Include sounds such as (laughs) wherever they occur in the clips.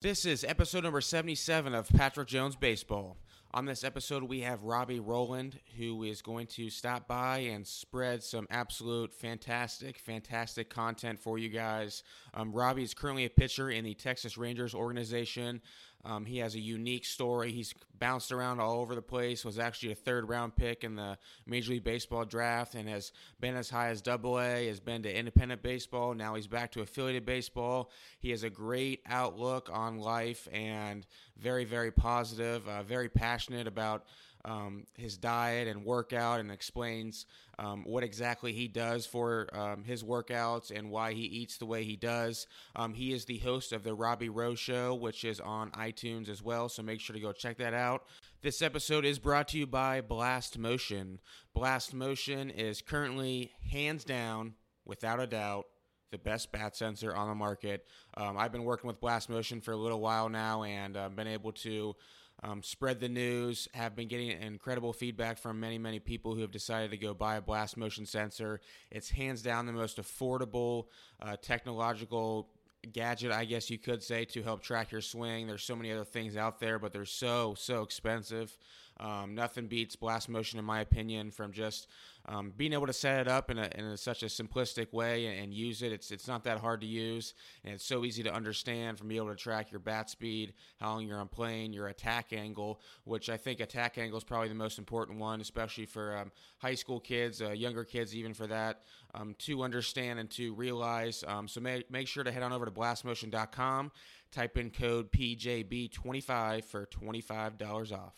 This is episode number 77 of Patrick Jones Baseball. On this episode, we have Robbie Rowland, who is going to stop by and spread some absolute fantastic, fantastic content for you guys. Um, Robbie is currently a pitcher in the Texas Rangers organization. Um, he has a unique story. He's bounced around all over the place. Was actually a third round pick in the Major League Baseball draft, and has been as high as Double A. Has been to independent baseball. Now he's back to affiliated baseball. He has a great outlook on life and very, very positive. Uh, very passionate about um, his diet and workout and explains um, what exactly he does for um, his workouts and why he eats the way he does. Um, he is the host of the Robbie Rowe Show, which is on iTunes as well, so make sure to go check that out. This episode is brought to you by Blast Motion. Blast Motion is currently, hands down, without a doubt, the best bat sensor on the market. Um, I've been working with Blast Motion for a little while now and uh, been able to um, spread the news, have been getting incredible feedback from many, many people who have decided to go buy a blast motion sensor. It's hands down the most affordable uh, technological gadget, I guess you could say, to help track your swing. There's so many other things out there, but they're so, so expensive. Um, nothing beats blast motion, in my opinion, from just um, being able to set it up in, a, in a, such a simplistic way and, and, use it. It's, it's not that hard to use, and it's so easy to understand from being able to track your bat speed, how long you're on plane, your attack angle, which I think attack angle is probably the most important one, especially for um, high school kids, uh, younger kids, even for that, um, to understand and to realize. Um, so make, make sure to head on over to blastmotion.com, type in code PJB25 for $25 off.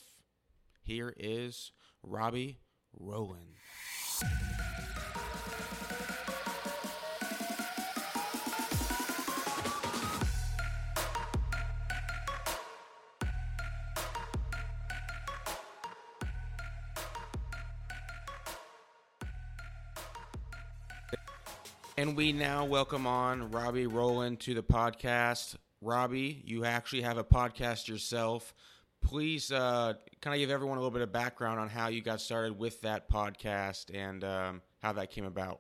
Here is Robbie Rowland. And we now welcome on Robbie Rowland to the podcast. Robbie, you actually have a podcast yourself. Please uh, kind of give everyone a little bit of background on how you got started with that podcast and um, how that came about.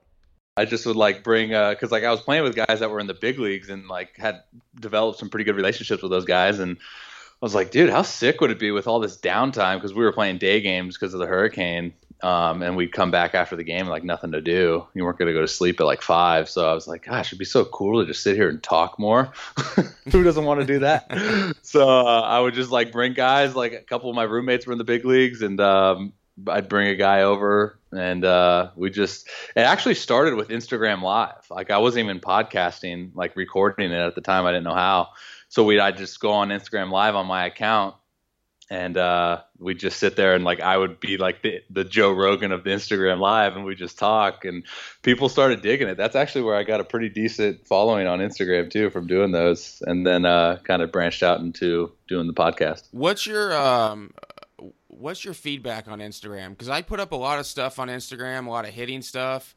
I just would like bring because uh, like I was playing with guys that were in the big leagues and like had developed some pretty good relationships with those guys and I was like, dude, how sick would it be with all this downtime because we were playing day games because of the hurricane um, and we'd come back after the game like nothing to do. You weren't going to go to sleep at like five, so I was like, "Gosh, it'd be so cool to just sit here and talk more." (laughs) Who doesn't want to do that? (laughs) so uh, I would just like bring guys. Like a couple of my roommates were in the big leagues, and um, I'd bring a guy over, and uh, we just. It actually started with Instagram Live. Like I wasn't even podcasting, like recording it at the time. I didn't know how. So we'd I'd just go on Instagram Live on my account and uh, we just sit there and like I would be like the, the Joe Rogan of the Instagram live and we just talk and people started digging it. That's actually where I got a pretty decent following on Instagram too from doing those and then uh, kind of branched out into doing the podcast. What's your um what's your feedback on Instagram? Cuz I put up a lot of stuff on Instagram, a lot of hitting stuff.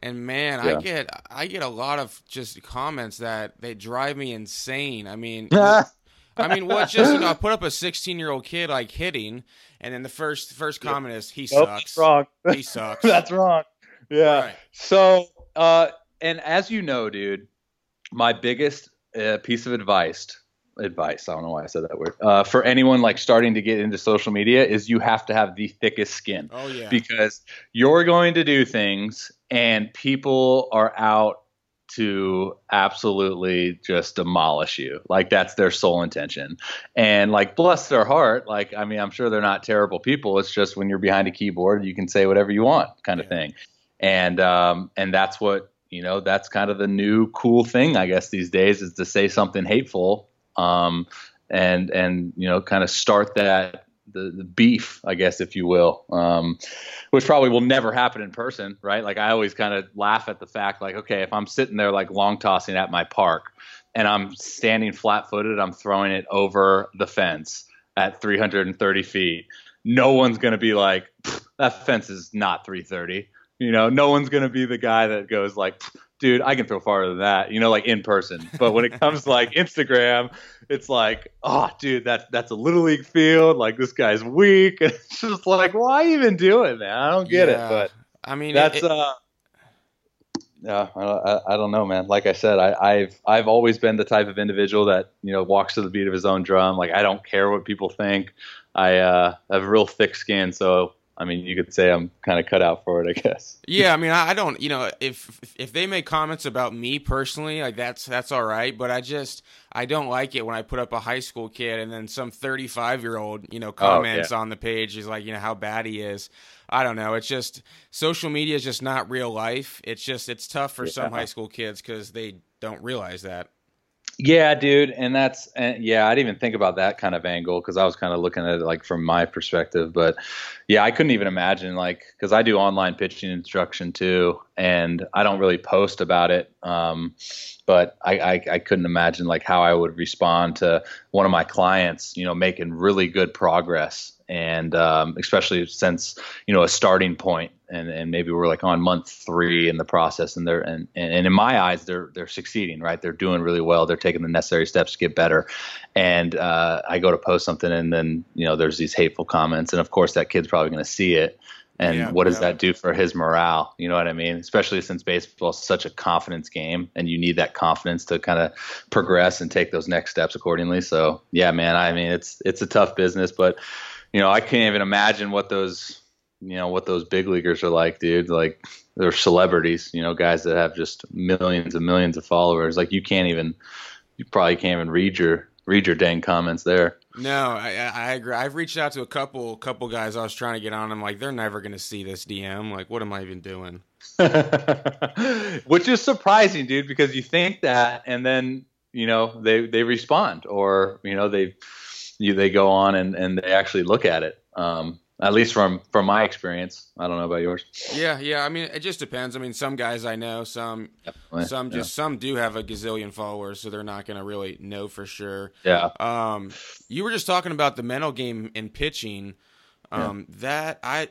And man, yeah. I get I get a lot of just comments that they drive me insane. I mean, (laughs) I mean, what? Just you know, put up a 16 year old kid like hitting, and then the first first comment is he nope, sucks. Wrong. He (laughs) sucks. that's wrong. Yeah. Right. So, uh, and as you know, dude, my biggest uh, piece of advice advice i don't know why i said that word uh, for anyone like starting to get into social media is you have to have the thickest skin oh yeah because you're going to do things and people are out to absolutely just demolish you. Like that's their sole intention. And like bless their heart, like I mean, I'm sure they're not terrible people. It's just when you're behind a keyboard, you can say whatever you want, kind of thing. And um, and that's what you know. That's kind of the new cool thing, I guess, these days is to say something hateful. Um, and and you know, kind of start that the, the beef, I guess, if you will, um, which probably will never happen in person, right? Like I always kind of laugh at the fact, like, okay, if I'm sitting there like long tossing at my park and I'm standing flat footed, I'm throwing it over the fence at 330 feet. No one's going to be like, that fence is not 330. You know, no one's going to be the guy that goes like, dude, I can throw farther than that, you know, like in person. But when it comes to like (laughs) Instagram, it's like, oh, dude, that's that's a little league field. Like this guy's weak. (laughs) And it's just like, why even do it, man? I don't get yeah. it. But I mean, that's it, uh, Yeah, I, I, don't know, man. Like I said, I, have I've always been the type of individual that you know walks to the beat of his own drum. Like I don't care what people think. I uh, have a real thick skin, so I mean, you could say I'm kind of cut out for it, I guess. Yeah, I mean, I don't, you know, if if they make comments about me personally, like that's that's all right, but I just I don't like it when I put up a high school kid and then some 35 year old, you know, oh, comments oh, yeah. on the page is like, you know, how bad he is. I don't know. It's just social media is just not real life. It's just it's tough for yeah. some high school kids because they don't realize that. Yeah, dude, and that's and yeah, I didn't even think about that kind of angle because I was kind of looking at it like from my perspective. But yeah, I couldn't even imagine like because I do online pitching instruction too, and I don't really post about it. Um, but I, I, I couldn't imagine like how I would respond to one of my clients, you know, making really good progress and um, especially since you know a starting point and, and maybe we're like on month three in the process and they're and, and in my eyes they're they're succeeding right? They're doing really well. They're taking the necessary steps to get better. And uh, I go to post something and then you know there's these hateful comments. And of course that kid's probably going to see it. And yeah, what does yeah. that do for his morale? You know what i mean? Especially since baseball is such a confidence game and you need that confidence to kind of progress and take those next steps accordingly. So yeah man i mean it's it's a tough business but you know, I can't even imagine what those, you know, what those big leaguers are like, dude. Like they're celebrities, you know, guys that have just millions and millions of followers. Like you can't even, you probably can't even read your read your dang comments there. No, I, I agree. I've reached out to a couple couple guys I was trying to get on. I'm like, they're never going to see this DM. Like, what am I even doing? (laughs) Which is surprising, dude, because you think that, and then you know they they respond, or you know they you, they go on and, and they actually look at it. Um, at least from from my experience. I don't know about yours. Yeah, yeah. I mean, it just depends. I mean, some guys I know, some Definitely. some just yeah. some do have a gazillion followers, so they're not going to really know for sure. Yeah. Um, you were just talking about the mental game in pitching. Um, yeah. that I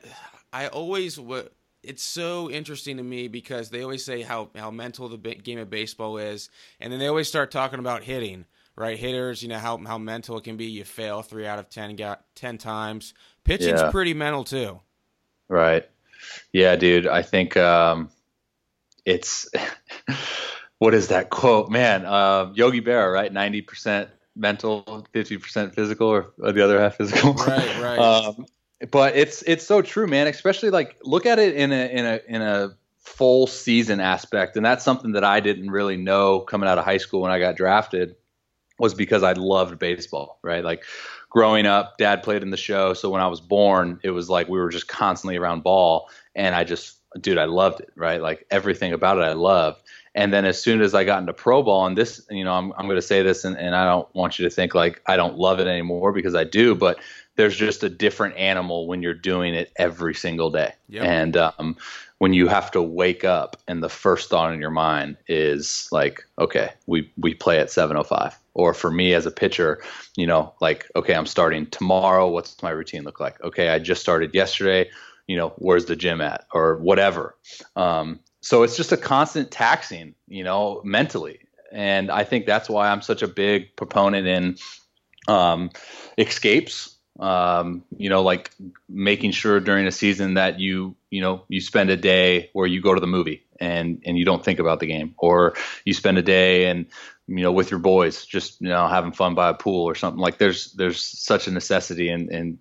I always what it's so interesting to me because they always say how how mental the game of baseball is, and then they always start talking about hitting right? Hitters, you know how how mental it can be. You fail three out of ten got ten times. Pitching's yeah. pretty mental too. Right. Yeah, dude. I think um, it's (laughs) what is that quote, man? Uh, Yogi Berra, right? Ninety percent mental, fifty percent physical, or, or, the other half physical. Right, right. (laughs) um, but it's it's so true, man. Especially like look at it in a in a in a full season aspect, and that's something that I didn't really know coming out of high school when I got drafted was because I loved baseball, right? Like growing up, dad played in the show. So when I was born, it was like we were just constantly around ball. And I just, dude, I loved it, right? Like everything about it, I loved. And then as soon as I got into pro ball, and this, you know, I'm, I'm going to say this, and, and I don't want you to think like I don't love it anymore because I do, but there's just a different animal when you're doing it every single day. Yep. And um, when you have to wake up and the first thought in your mind is like, okay, we, we play at 705 or for me as a pitcher, you know, like, okay, I'm starting tomorrow. What's my routine look like? Okay, I just started yesterday. You know, where's the gym at or whatever. Um, so it's just a constant taxing, you know, mentally. And I think that's why I'm such a big proponent in um, escapes. Um, you know, like making sure during a season that you, you know, you spend a day where you go to the movie and and you don't think about the game, or you spend a day and you know, with your boys, just you know, having fun by a pool or something. Like there's there's such a necessity in, in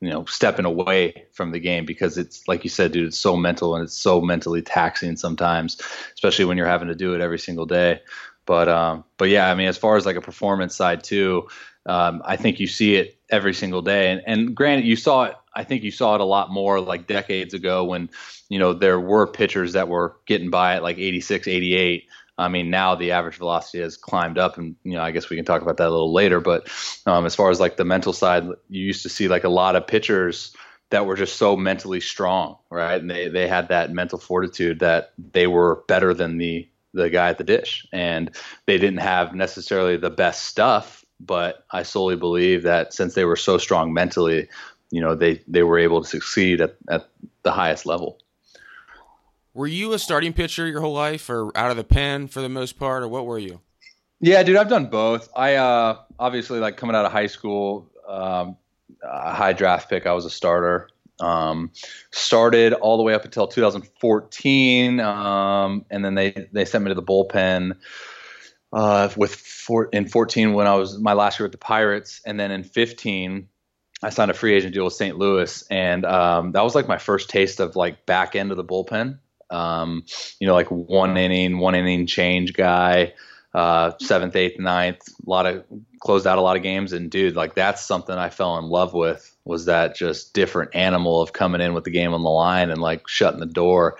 you know stepping away from the game because it's like you said, dude, it's so mental and it's so mentally taxing sometimes, especially when you're having to do it every single day. But um, but yeah, I mean, as far as like a performance side too, um, I think you see it every single day. And, and granted, you saw it. I think you saw it a lot more like decades ago when you know there were pitchers that were getting by at like 86, 88 I mean, now the average velocity has climbed up, and you know, I guess we can talk about that a little later. But um, as far as like the mental side, you used to see like a lot of pitchers that were just so mentally strong, right? And they they had that mental fortitude that they were better than the the guy at the dish, and they didn't have necessarily the best stuff. But I solely believe that since they were so strong mentally, you know, they they were able to succeed at at the highest level. Were you a starting pitcher your whole life, or out of the pen for the most part, or what were you? Yeah, dude, I've done both. I uh, obviously like coming out of high school, um, a high draft pick. I was a starter. Um, started all the way up until 2014, um, and then they they sent me to the bullpen uh, with four, in 14 when I was my last year with the Pirates, and then in 15 I signed a free agent deal with St. Louis, and um, that was like my first taste of like back end of the bullpen. Um, you know, like one inning, one inning change guy, uh, seventh, eighth, ninth, a lot of closed out a lot of games, and dude, like that's something I fell in love with. Was that just different animal of coming in with the game on the line and like shutting the door.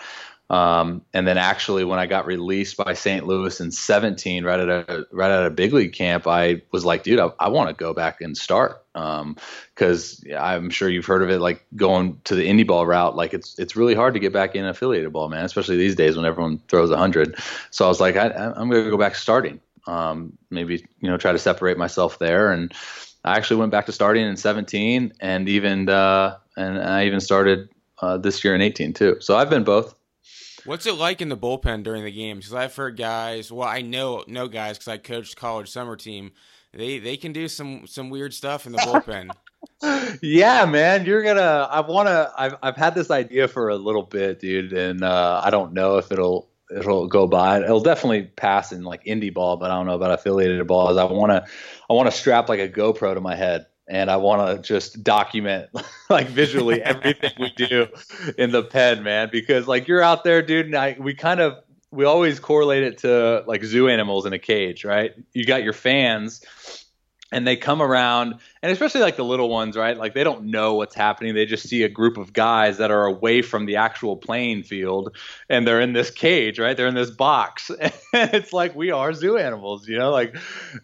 Um, and then actually, when I got released by St. Louis in 17, right at a right at a big league camp, I was like, dude, I, I want to go back and start because um, I'm sure you've heard of it, like going to the indie ball route. Like it's it's really hard to get back in affiliated ball, man, especially these days when everyone throws hundred. So I was like, I, am going to go back starting. Um, maybe you know try to separate myself there and. I actually went back to starting in 17 and even uh, and I even started uh, this year in 18 too. So I've been both. What's it like in the bullpen during the games? Because I've heard guys. Well, I know no guys because I coached college summer team. They they can do some some weird stuff in the bullpen. (laughs) yeah, man, you're gonna. I want to. I've I've had this idea for a little bit, dude, and uh, I don't know if it'll it'll go by. It'll definitely pass in like indie ball, but I don't know about affiliated balls. I want to I want to strap like a GoPro to my head and I want to just document (laughs) like visually (laughs) everything we do in the pen, man. Because like you're out there, dude, and I we kind of we always correlate it to like zoo animals in a cage, right? You got your fans and they come around and especially like the little ones right? Like they don't know what's happening. They just see a group of guys that are away from the actual playing field and they're in this cage right? They're in this box. (laughs) And it's like we are zoo animals you know? Like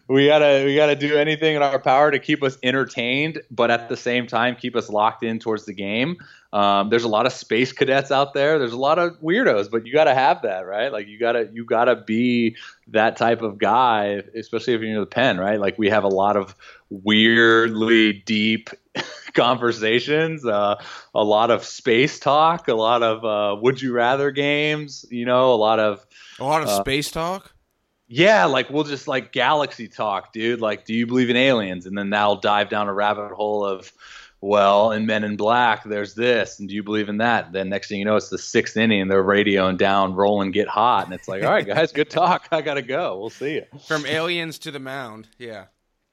we gotta we gotta do anything in our power to keep us entertained but at the same time keep us locked in towards the game um, there's a lot of space (laughs) cadets out there. There's a lot of weirdos, but you got to have that, right? Like you gotta you gotta be that type of guy, especially if you're in the pen, right? Like we have a lot of weirdly deep (laughs) conversations, uh, a lot of space talk, a lot of uh, would you rather games, you know, a lot of a lot of uh, space talk. Yeah, like we'll just like galaxy talk, dude. Like, do you believe in aliens? And then that'll dive down a rabbit hole of well, in Men in Black, there's this, and do you believe in that? Then next thing you know, it's the sixth inning, they're radioing down, Rowland, get hot, and it's like, all right, guys, good talk. I gotta go. We'll see you. From aliens to the mound, yeah.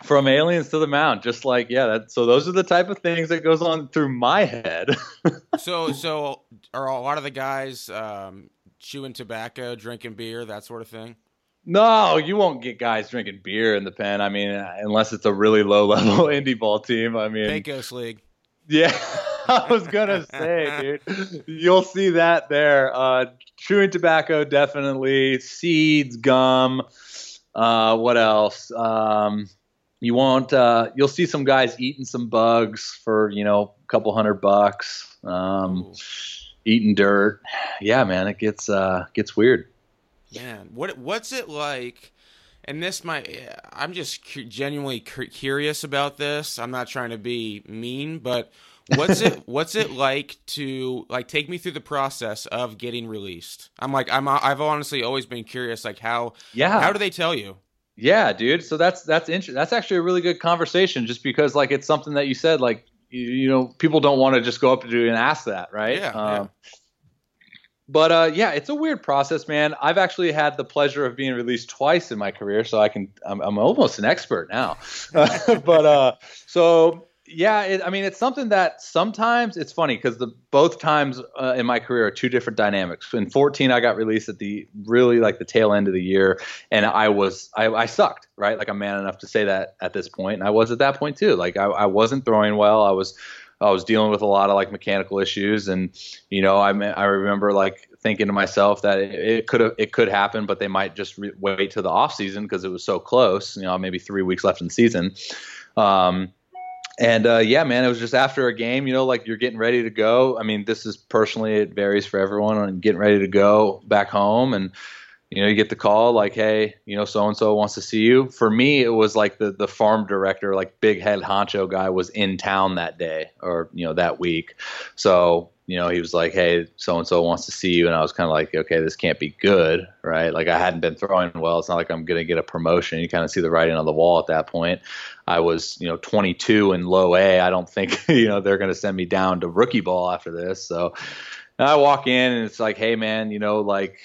From aliens to the mound, just like yeah. That, so those are the type of things that goes on through my head. (laughs) so so are a lot of the guys um, chewing tobacco, drinking beer, that sort of thing? No, you won't get guys drinking beer in the pen. I mean, unless it's a really low level (laughs) indie ball team. I mean, Pecos League. Yeah, (laughs) I was gonna say, dude, you'll see that there. Uh, chewing tobacco, definitely. Seeds, gum. Uh, what else? Um, you won't. Uh, you'll see some guys eating some bugs for you know a couple hundred bucks. Um, eating dirt. Yeah, man, it gets uh, gets weird. Man, what what's it like? And this might I'm just cu- genuinely cu- curious about this. I'm not trying to be mean, but what's it (laughs) what's it like to like take me through the process of getting released? I'm like I'm I've honestly always been curious like how yeah how do they tell you? Yeah, dude. So that's that's interesting. That's actually a really good conversation, just because like it's something that you said like you, you know people don't want to just go up to you and ask that, right? Yeah. Um, yeah but uh, yeah, it's a weird process, man. I've actually had the pleasure of being released twice in my career, so I can I'm, I'm almost an expert now. (laughs) but uh, so yeah, it, I mean, it's something that sometimes it's funny because the both times uh, in my career are two different dynamics. In 14, I got released at the really like the tail end of the year, and I was I, I sucked, right? Like I'm man enough to say that at this point, and I was at that point too. Like I, I wasn't throwing well. I was I was dealing with a lot of like mechanical issues, and you know, I I remember like thinking to myself that it could it could happen, but they might just re- wait to the off season because it was so close. You know, maybe three weeks left in the season. Um, and uh, yeah, man, it was just after a game, you know, like you're getting ready to go. I mean, this is personally it varies for everyone. And getting ready to go back home, and you know, you get the call like, hey, you know, so and so wants to see you. For me, it was like the the farm director, like big head honcho guy, was in town that day or you know that week. So you know, he was like, "Hey, so and so wants to see you," and I was kind of like, "Okay, this can't be good, right?" Like I hadn't been throwing well. It's not like I'm gonna get a promotion. You kind of see the writing on the wall at that point. I was, you know, 22 in low A. I don't think, (laughs) you know, they're gonna send me down to rookie ball after this. So I walk in and it's like, "Hey, man, you know, like."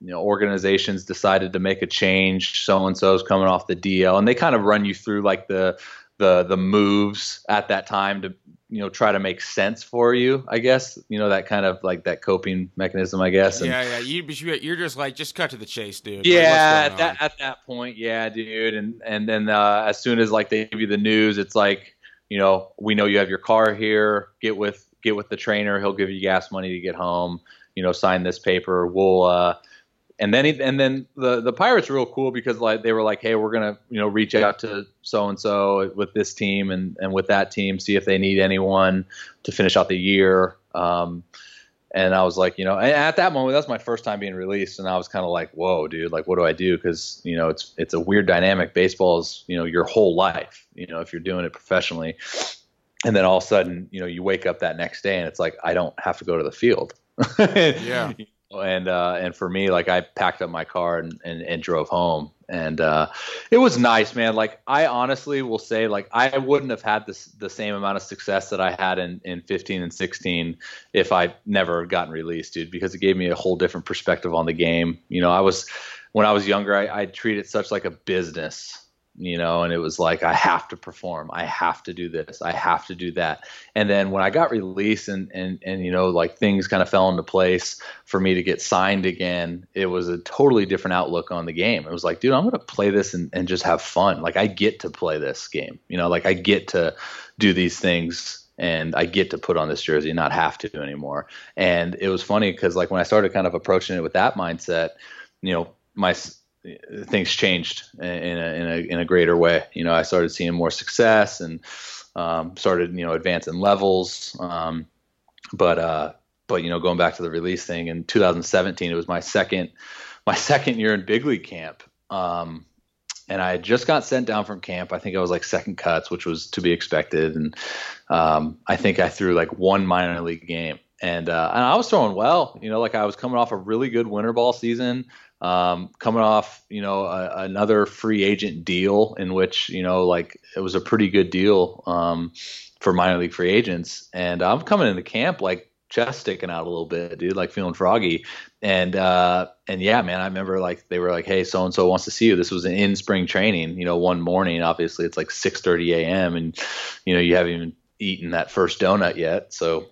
You know, organizations decided to make a change. So and so's coming off the DL, and they kind of run you through like the the the moves at that time to you know try to make sense for you i guess. You know that kind of like that coping mechanism i guess. And, yeah yeah. You, you're just like just cut to the chase dude. Yeah like, at, that, at that point yeah dude. And and then uh, as soon as like they give you the news it's like you know we know you have your car here. Get with get with the trainer. He'll give you gas money to get home. You know sign this paper. We'll uh and then he, and then the the Pirates were real cool because like they were like, hey, we're gonna you know reach out to so and so with this team and and with that team, see if they need anyone to finish out the year. Um, and I was like, you know, at that moment, that's my first time being released, and I was kind of like, whoa, dude, like, what do I do? Because you know, it's it's a weird dynamic. Baseball is you know your whole life, you know, if you're doing it professionally, and then all of a sudden, you know, you wake up that next day and it's like, I don't have to go to the field. (laughs) yeah and uh, and for me, like I packed up my car and, and, and drove home, and uh, it was nice, man. Like I honestly will say, like I wouldn't have had this the same amount of success that I had in in 15 and 16 if I never gotten released, dude, because it gave me a whole different perspective on the game. You know, I was when I was younger, I, I treated such like a business you know, and it was like I have to perform, I have to do this, I have to do that. And then when I got released and and and you know, like things kind of fell into place for me to get signed again, it was a totally different outlook on the game. It was like, dude, I'm gonna play this and, and just have fun. Like I get to play this game, you know, like I get to do these things and I get to put on this jersey and not have to anymore. And it was funny because like when I started kind of approaching it with that mindset, you know, my things changed in a, in a in a greater way. You know, I started seeing more success and um, started you know advancing levels. Um, but uh, but you know, going back to the release thing in 2017, it was my second my second year in big league camp. Um, and I just got sent down from camp. I think I was like second cuts, which was to be expected. And um, I think I threw like one minor league game, and uh, and I was throwing well. You know, like I was coming off a really good winter ball season um, coming off you know a, another free agent deal in which you know like it was a pretty good deal um, for minor league free agents. And i'm coming into camp like chest sticking out a little bit dude like feeling froggy. And uh and yeah man i remember like they were like hey so and so wants to see you. This was an in spring training you know one morning. Obviously it's like 6:30 a.m. and you know you haven't even eaten that first donut yet. So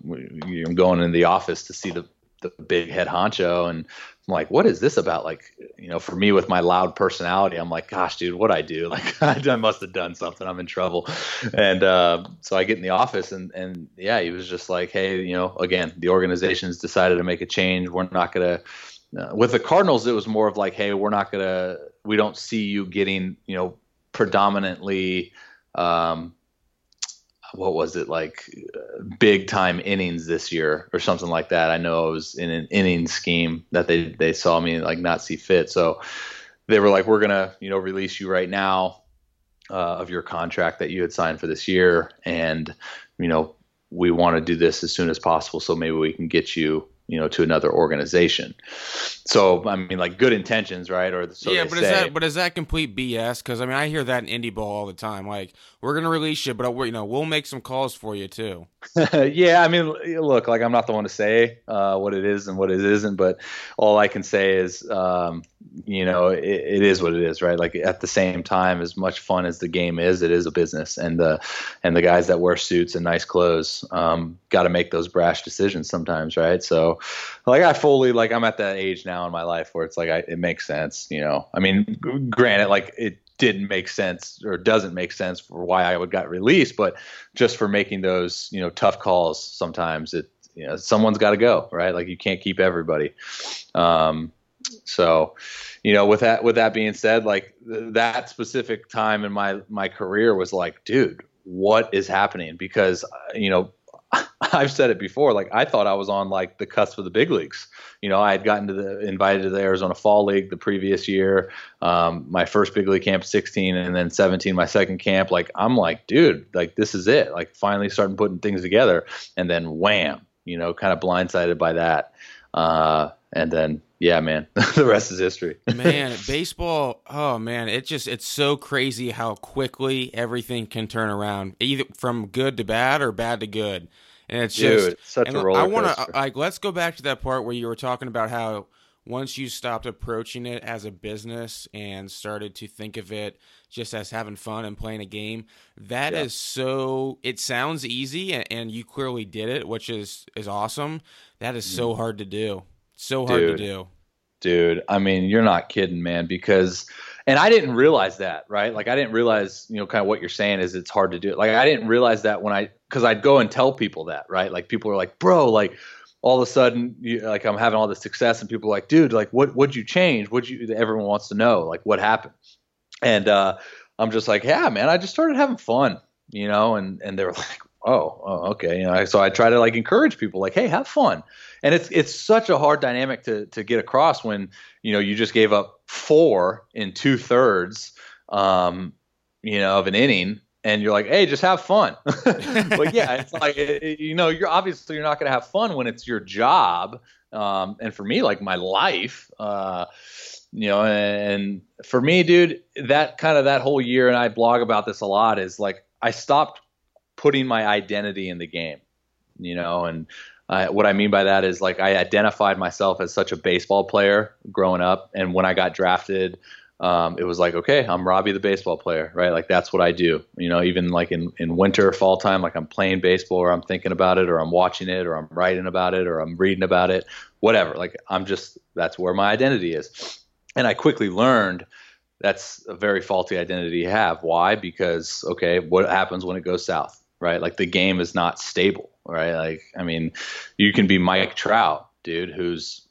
you're going in the office to see the the big head honcho and I'm like, what is this about? Like, you know, for me with my loud personality, I'm like, gosh, dude, what I do? (laughs) Like, I must have done something. I'm in trouble. And uh, so I get in the office, and and yeah, he was just like, hey, you know, again, the organization's decided to make a change. We're not gonna. Uh, with the Cardinals, it was more of like, hey, we're not gonna. We don't see you getting, you know, predominantly. Um, what was it like big time innings this year or something like that. I know I was in an inning scheme that they they saw me like not see fit. So they were like, we're gonna you know release you right now uh, of your contract that you had signed for this year, and you know we want to do this as soon as possible. So maybe we can get you you know to another organization so i mean like good intentions right or so yeah but say. is that but is that complete bs because i mean i hear that in indie ball all the time like we're gonna release you but you know we'll make some calls for you too. (laughs) Yeah i mean look like i'm not the one to say uh, what it is and what it isn't but all i can say is um, you know it, it is what it is right? Like at the same time as much fun as the game is it is a business and the and the guys that wear suits and nice clothes um, got to make those brash decisions sometimes right? So like i fully like i'm at that age now in my life where it's like I, it makes sense you know? I mean granted like it didn't make sense or doesn't make sense for why i would got released but just for making those you know tough calls sometimes it you know someone's got to go right like you can't keep everybody um, so, you know, with that with that being said, like th- that specific time in my my career was like, dude, what is happening? Because uh, you know, (laughs) I've said it before. Like I thought I was on like the cusp of the big leagues. You know, I had gotten to the invited to the Arizona Fall League the previous year. Um, my first big league camp, 16, and then 17, my second camp. Like I'm like, dude, like this is it. Like finally starting putting things together, and then wham, you know, kind of blindsided by that. Uh, and then, yeah, man, (laughs) the rest is history. (laughs) man, baseball, oh man, it just it's so crazy how quickly everything can turn around, either from good to bad or bad to good. And it's Dude, just it's such a roller I want to like let's go back to that part where you were talking about how once you stopped approaching it as a business and started to think of it just as having fun and playing a game, that is Yeah. so. It sounds easy, and, and you clearly did it, which is is awesome. That is so mm-hmm. hard to do. So hard. Dude. to do. dude i mean you're not kidding man because and i didn't realize that right like i didn't realize you know kind of what you're saying is it's hard to do like i didn't realize that when i because i'd go and tell people that right like people are like bro like all of a sudden you, like i'm having all this success and people are like dude like what what'd you change what'd you everyone wants to know like what happened and uh i'm just like yeah man i just started having fun you know and and they were (laughs) like oh, oh okay you know so i try to like encourage people like hey have fun and it's it's such a hard dynamic to to get across when you know you just gave up four in two thirds um you know of an inning and you're like hey just have fun. (laughs) But yeah it's like it, you know you're obviously you're not going to have fun when it's your job um and for me like my life uh you know and for me dude that kind of that whole year and i blog about this a lot is like i stopped putting my identity in the game you know and uh, what I mean by that is like I identified myself as such a baseball player growing up, and when I got drafted, um, it was like, okay, I'm Robbie the baseball player, right? Like that's what I do. You know, even like in in winter, fall time, like I'm playing baseball, or I'm thinking about it, or I'm watching it, or I'm writing about it, or I'm reading about it, whatever. Like I'm just that's where my identity is, and I quickly learned that's a very faulty identity to have. Why? Because okay, what happens when it goes south? Right? Like the game is not stable, right? Like I mean, you can be Mike Trout, dude, who's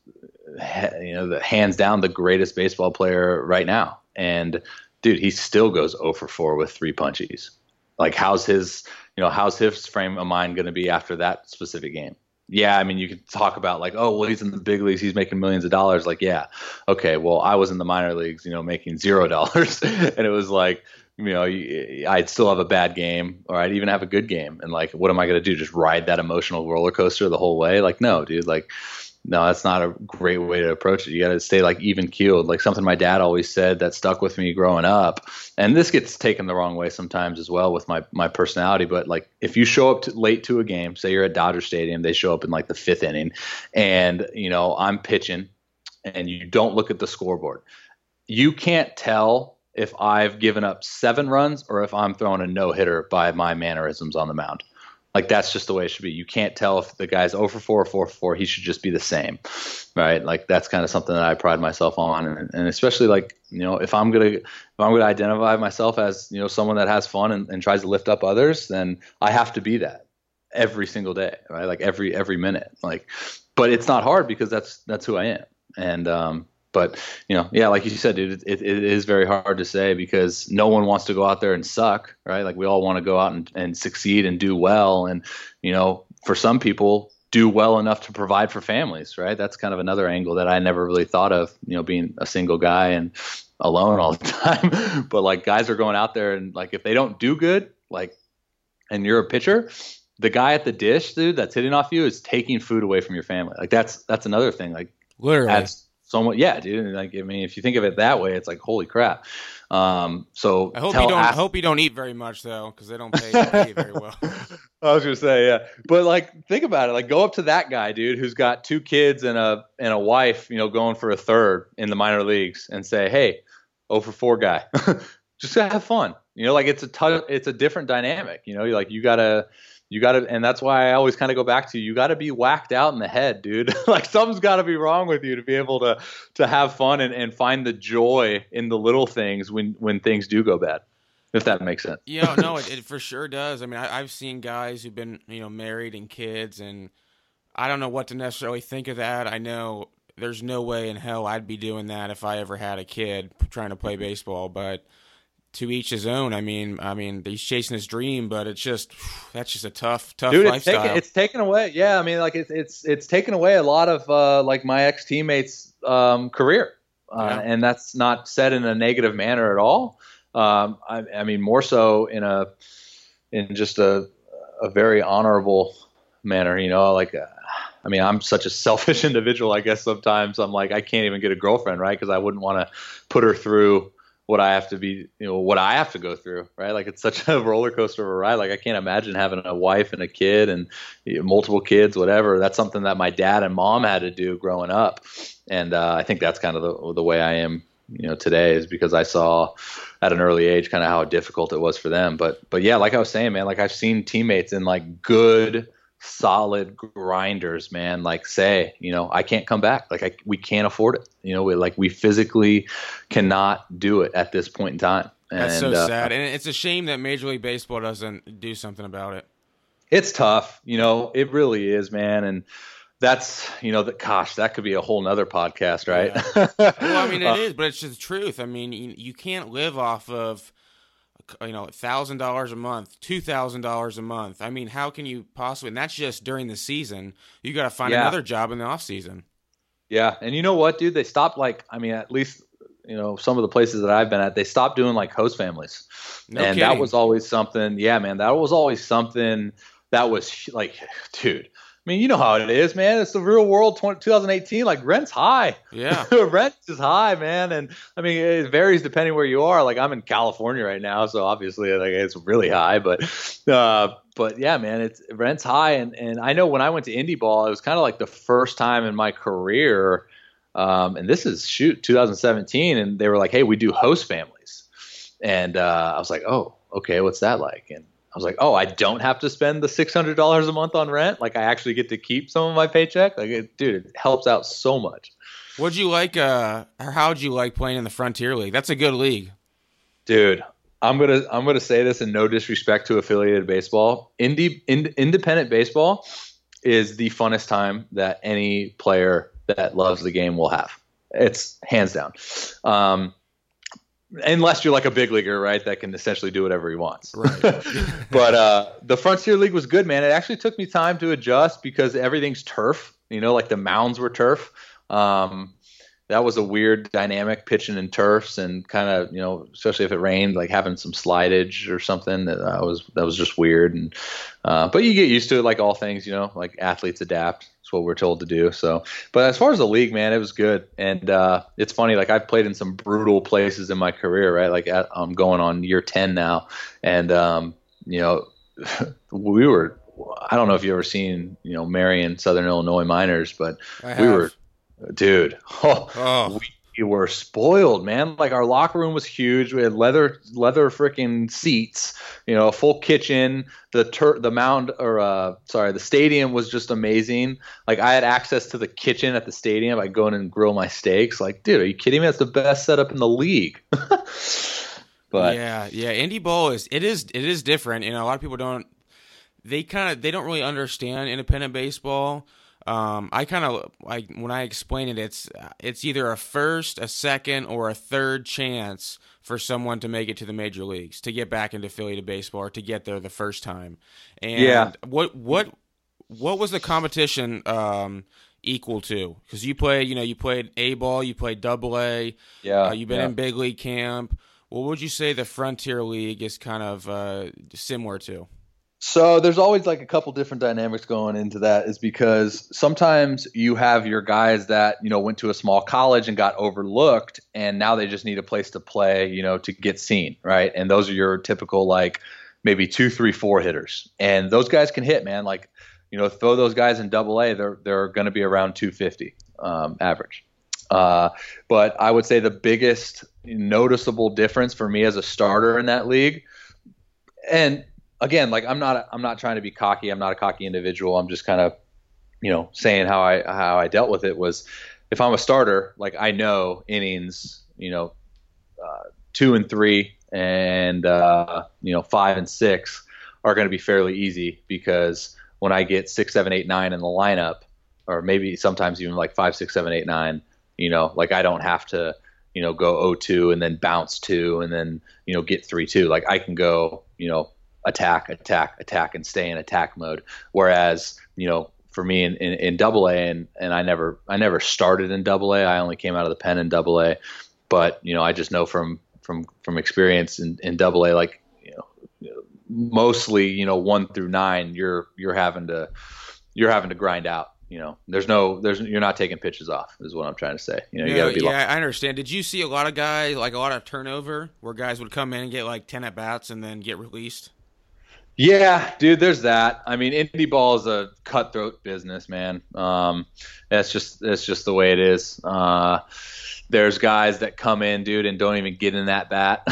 you know the hands down the greatest baseball player right now, and dude, he still goes 0 for 4 with three punchies. Like how's his you know how's his frame of mind going to be after that specific game? Yeah, I mean, you could talk about like, oh, well, he's in the big leagues, he's making millions of dollars. Like, yeah, okay, well, I was in the minor leagues, you know, making zero dollars, (laughs) and it was like, you know, I'd still have a bad game, or I'd even have a good game, and like, what am I going to do? Just ride that emotional roller coaster the whole way? Like, no, dude, like. No, that's not a great way to approach it. You got to stay like even keeled. Like something my dad always said that stuck with me growing up. And this gets taken the wrong way sometimes as well with my my personality. But like if you show up to, late to a game, say you're at Dodger Stadium, they show up in like the fifth inning, and you know I'm pitching, and you don't look at the scoreboard, you can't tell if I've given up seven runs or if I'm throwing a no hitter by my mannerisms on the mound. Like that's just the way it should be. You can't tell if the guy's 0 for 4 or 4 for 4. He should just be the same, right? Like that's kind of something that I pride myself on, and, and especially like you know if I'm gonna if I'm gonna identify myself as you know someone that has fun and, and tries to lift up others, then I have to be that every single day, right? Like every every minute. Like, but it's not hard because that's that's who I am, and um, but you know, yeah, like you said, dude, it, it is very hard to say because no one wants to go out there and suck, right? Like we all want to go out and, and succeed and do well, and you know, for some people, do well enough to provide for families, right? That's kind of another angle that I never really thought of, you know, being a single guy and alone all the (laughs) time. but like guys are going out there and like if they don't do good, like, and you're a pitcher, the guy at the dish, dude, that's hitting off you is taking food away from your family. Like that's that's another thing. Like Literally. that's somewhat yeah dude like i mean if you think of it that way it's like holy crap um so I hope you don't. Ast- hope you don't eat very much though, because they don't pay, pay very well. (laughs) I was gonna say, yeah, but like, think about it. Like, go up to that guy, dude, who's got two kids and a and a wife, you know, going for a third in the minor leagues, and say, hey, oh for four guy, (laughs) just have fun. You know, like it's a t- it's a different dynamic. You know, like you gotta you gotta, and that's why I always kind of go back to you you gotta be whacked out in the head, dude. (laughs) like something's gotta be wrong with you to be able to to have fun and, and find the joy in the little things when when things do go bad. If that makes sense. yeah, oh, no, it, it for sure does. I mean, I, I've seen guys who've been, you know, married and kids, and I don't know what to necessarily think of that. I know there's no way in hell I'd be doing that if I ever had a kid trying to play baseball, but to each his own. I mean, I mean, he's chasing his dream, but it's just (sighs) that's just a tough, tough Dude, it's lifestyle. taken, it's taken away. Yeah, I mean, like it's it's it's taken away a lot of uh, like my ex teammates' um, career, uh, Yeah. and that's not said in a negative manner at all. Um, I, I mean, more so in a in just a a very honorable manner. You know, like, uh, I mean, I'm such a selfish (laughs) individual. I guess sometimes I'm like, I can't even get a girlfriend, right? Because I wouldn't want to put her through what I have to be, you know, what I have to go through, right? Like it's such a (laughs) roller coaster of a ride. Like I can't imagine having a wife and a kid and you know, multiple kids, whatever. That's something that my dad and mom had to do growing up, and uh, I think that's kind of the the way I am, you know, today is because I saw at an early age kind of how difficult it was for them. But but yeah, like I was saying, man, like I've seen teammates in like good solid grinders, man, like say, you know, I can't come back. Like I, we can't afford it. You know, we like we physically cannot do it at this point in time. And, That's so uh, sad, and it's a shame that Major League Baseball doesn't do something about it. It's tough, you know. It really is, man, and that's you know that gosh that could be a whole nother podcast right yeah. well i mean it (laughs) uh, is but it's just the truth i mean you, you can't live off of you know, thousand dollars a month, two thousand dollars a month. I mean, how can you possibly? And that's just during the season. You got to find yeah. another job in the off season. Yeah, and you know what, dude? They stopped like, I mean, at least you know some of the places that I've been at, they stopped doing like host families, no and kidding. that was always something. Yeah, man, that was always something that was like, dude. I mean, you know how it is, man. It's the real world 20, 2018. Like rent's high. Yeah. (laughs) Rent is high, man. And I mean, it varies depending where you are. Like I'm in California right now, so obviously like it's really high, but, uh, but yeah, man, it's rent's high. And, and I know when I went to indie ball, it was kind of like the first time in my career. Um, and this is shoot 2017. And they were like, Hey, we do host families. And, uh, I was like, Oh, okay. What's that like? And, I was like, oh, I don't have to spend the six hundred dollars a month on rent. Like I actually get to keep some of my paycheck. Like, it, dude, it helps out so much. What'd you like? Uh, or how'd you like playing in the Frontier League? That's a good league, dude. I'm gonna I'm gonna say this in no disrespect to affiliated baseball. Indie in, independent baseball is the funnest time that any player that loves the game will have. It's hands down. Um, unless you're like a big leaguer, right? That can essentially do whatever he wants. Right. (laughs) (laughs) but uh, the Frontier League was good, man. It actually took me time to adjust because everything's turf. You know, like the mounds were turf. Um, that was a weird dynamic pitching in turfs and kind of you know especially if it rained like having some slidage or something that uh, was that was just weird and uh, but you get used to it like all things you know like athletes adapt it's what we're told to do. So, but as far as the league, man, it was good. And uh, it's funny, like I've played in some brutal places in my career, right? Like at, I'm going on year 10 now. And, um, you know, (laughs) we were, I don't know if you ever seen, you know, Marion, Southern Illinois Miners, but we were, dude, (laughs) oh, oh. We, we were spoiled, man. Like our locker room was huge. We had leather leather freaking seats, you know, a full kitchen. The tur- the mound or uh sorry, the stadium was just amazing. Like I had access to the kitchen at the stadium. I'd go in and grill my steaks. Like, dude, are you kidding me? That's the best setup in the league. (laughs) but yeah, yeah, indie ball is it is it is different. You know, a lot of people don't they kind of they don't really understand independent baseball um, I kind of like when I explain it, it's it's either a first, a second, or a third chance for someone to make it to the major leagues, to get back into affiliated baseball, or to get there the first time. And yeah. what what what was the competition um, equal to? Because you played, you know, you played A ball, you played Double A. Yeah, uh, you've been yeah. in big league camp. What would you say the Frontier League is kind of uh, similar to? So there's always like a couple different dynamics going into that is because sometimes you have your guys that, you know, went to a small college and got overlooked and now they just need a place to play, you know, to get seen, right? And those are your typical like maybe two, three, four hitters. And those guys can hit, man. Like, you know, throw those guys in double A, they're they're gonna be around two fifty um, average. Uh, but I would say the biggest noticeable difference for me as a starter in that league, and again, like I'm not I'm not trying to be cocky. I'm not a cocky individual. I'm just kind of, you know, saying how I how I dealt with it was, if I'm a starter, like I know innings, you know, uh, two and three and uh, you know five and six are going to be fairly easy because when I get six, seven, eight, nine in the lineup, or maybe sometimes even like five, six, seven, eight, nine, you know, like I don't have to, you know, go 0-2 and then bounce two and then, you know, get 3-2. Like I can go, you know, attack, attack, attack, and stay in attack mode. Whereas, you know, for me in, in, in double A and, and I never I never started in double A. I only came out of the pen in double A. But, you know, I just know from from from experience in, in double A, like, you know, mostly, you know, one through nine, you're you're having to you're having to grind out. You know, there's no, there's you're not taking pitches off. Is what I'm trying to say. You know, you gotta be. Yeah, I understand. Did you see a lot of guys like a lot of turnover where guys would come in and get like ten at bats and then get released? Yeah, dude, there's that. I mean, indie ball is a cutthroat business, man. Um, that's just that's just the way it is. Uh, there's guys that come in, dude, and don't even get in that bat.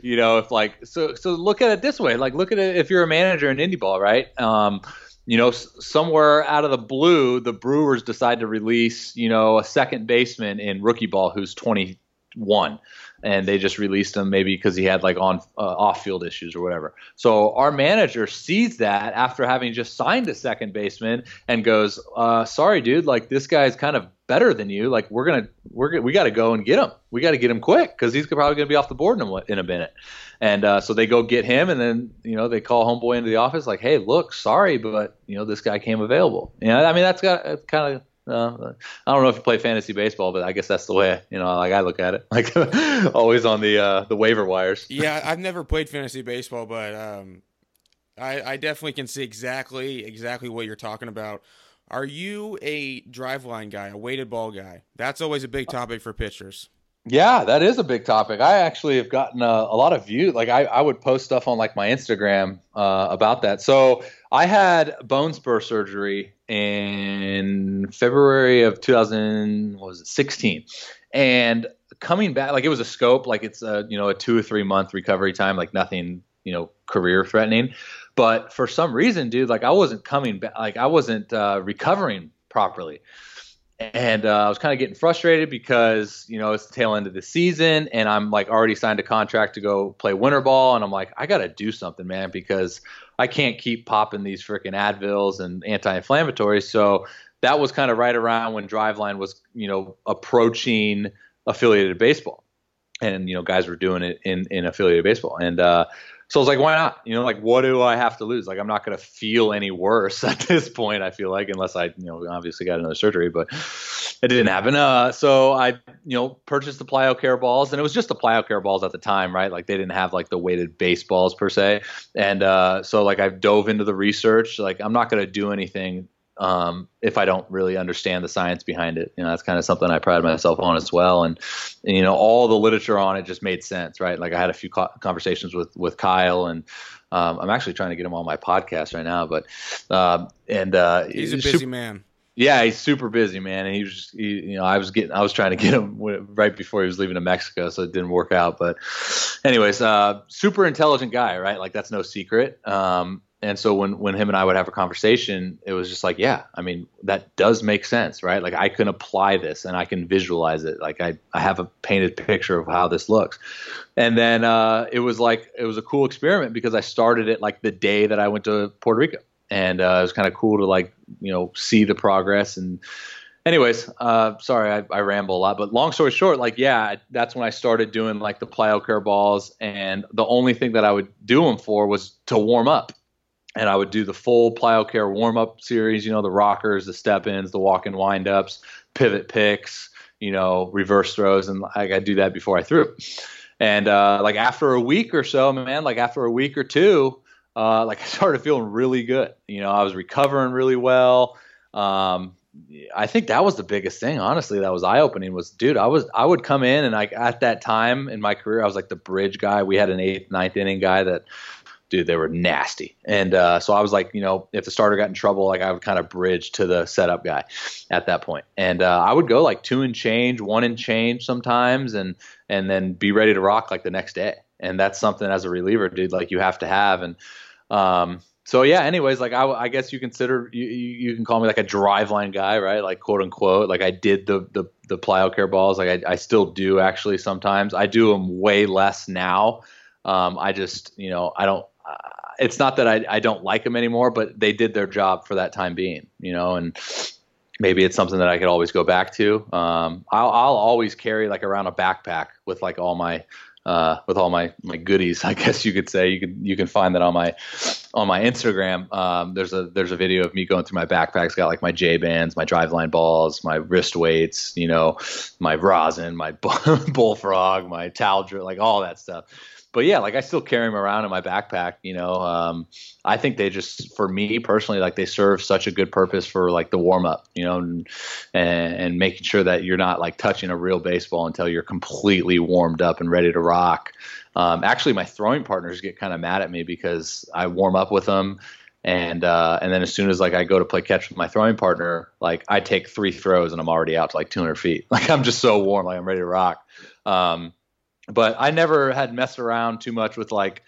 (laughs) you know, if like so so look at it this way. Like look at it if you're a manager in indie ball, right? Um, you know, somewhere out of the blue, the Brewers decide to release, you know, a second baseman in rookie ball who's 21 and they just released him maybe because he had like on uh, off field issues or whatever. So our manager sees that after having just signed a second baseman and goes, uh, "Sorry, dude, like this guy's kind of better than you. Like we're gonna we're we got to go and get him. We got to get him quick because he's probably gonna be off the board in a, in a minute." And uh, so they go get him, and then you know they call homeboy into the office like, "Hey, look, sorry, but you know this guy came available." You know, I mean that's got kind of uh, I don't know if you play fantasy baseball, but I guess that's the way you know, like I look at it, (laughs) like (laughs) always on the uh, the waiver wires. yeah, I've never played fantasy baseball, but um, I, I definitely can see exactly exactly what you're talking about. Are you a Driveline guy, a weighted ball guy? That's always a big topic for pitchers. Yeah, that is a big topic. I actually have gotten a, a lot of views. Like I, I would post stuff on like my Instagram uh, about that. So I had bone spur surgery in February of 2016, and coming back, like it was a scope, like it's a you know a two or three month recovery time, like nothing you know career threatening. But for some reason, dude, like I wasn't coming back, like I wasn't uh, recovering properly and uh, I was kind of getting frustrated because you know it's the tail end of the season, and I'm like already signed a contract to go play winter ball, and I'm like I got to do something, man, because I can't keep popping these freaking Advils and anti-inflammatories. So that was kind of right around when Driveline was you know approaching affiliated baseball, and you know guys were doing it in in affiliated baseball, and uh, so I was like, why not? You know, like what do I have to lose? Like I'm not going to feel any worse (laughs) at this point. I feel like unless I, you know, obviously got another surgery, but it didn't happen. Uh, so I, you know, purchased the PlyoCare balls, and it was just the PlyoCare balls at the time, right? Like they didn't have like the weighted baseballs per se, and uh, so like I've dove into the research. Like I'm not going to do anything um, if I don't really understand the science behind it. You know, that's kind of something I pride myself on as well. And, and, you know, all the literature on it just made sense, right? Like I had a few co- conversations with with Kyle, and um, I'm actually trying to get him on my podcast right now. But uh, and uh, he's a busy super, man. Yeah, he's super busy, man. And he was, just, he, you know, I was getting, I was trying to get him right before he was leaving to Mexico, so it didn't work out. But, anyways, uh, super intelligent guy, right? Like that's no secret. Um, and so when when him and I would have a conversation, it was just like, yeah, I mean, that does make sense, right? Like I can apply this and I can visualize it. Like I I have a painted picture of how this looks. And then uh, it was like it was a cool experiment because I started it like the day that I went to Puerto Rico, and uh, it was kind of cool to like you know see the progress and. Anyways, uh, sorry, I, I ramble a lot, but long story short, like, yeah, that's when I started doing like the PlyoCare balls, and the only thing that I would do them for was to warm up and I would do the full PlyoCare warm up series, you know, the rockers, the step ins, the walk in wind ups, pivot picks, you know, reverse throws, and I do that before I threw. And uh, like after a week or so, man, like after a week or two, uh, like (laughs) I started feeling really good. You know, I was recovering really well. Um, I think that was the biggest thing, honestly, that was eye opening was, dude, I was, I would come in and like at that time in my career, I was like the bridge guy. We had an eighth, ninth inning guy that dude, they were nasty. And uh, so I was like, you know, if the starter got in trouble, like I would kind of bridge to the setup guy at that point. And uh, I would go like two and change, one and change sometimes, and and then be ready to rock like the next day. And that's something as a reliever, dude, like you have to have. And um, so yeah, anyways, like I, I guess you consider you, you can call me like a Driveline guy, right? Like quote unquote. Like I did the the the PlyoCare balls. Like I, I still do actually sometimes. I do them way less now. Um, I just you know I don't it's not that I, I don't like them anymore, but they did their job for that time being, you know, and maybe it's something that I could always go back to. Um, I'll, I'll always carry like around a backpack with like all my, uh, with all my, my goodies, (laughs) I guess you could say you can, you can find that on my, on my Instagram. Um, there's a, there's a video of me going through my backpack. It's got like my J bands, my driveline balls, my wrist weights, you know, my rosin, my (laughs) bullfrog, my towel like all that stuff but yeah, like I still carry them around in my backpack. You know, um, I think they just, for me personally, like they serve such a good purpose for like the warm up. You know, and, and making sure that you're not like touching a real baseball until you're completely warmed up and ready to rock. Um, actually, my throwing partners get kind of mad at me because I warm up with them and uh, and then as soon as like I go to play catch with my throwing partner, like I take three throws and I'm already out to like 200 feet. (laughs) Like I'm just so warm, like I'm ready to rock. Um, but I never had messed around too much with like,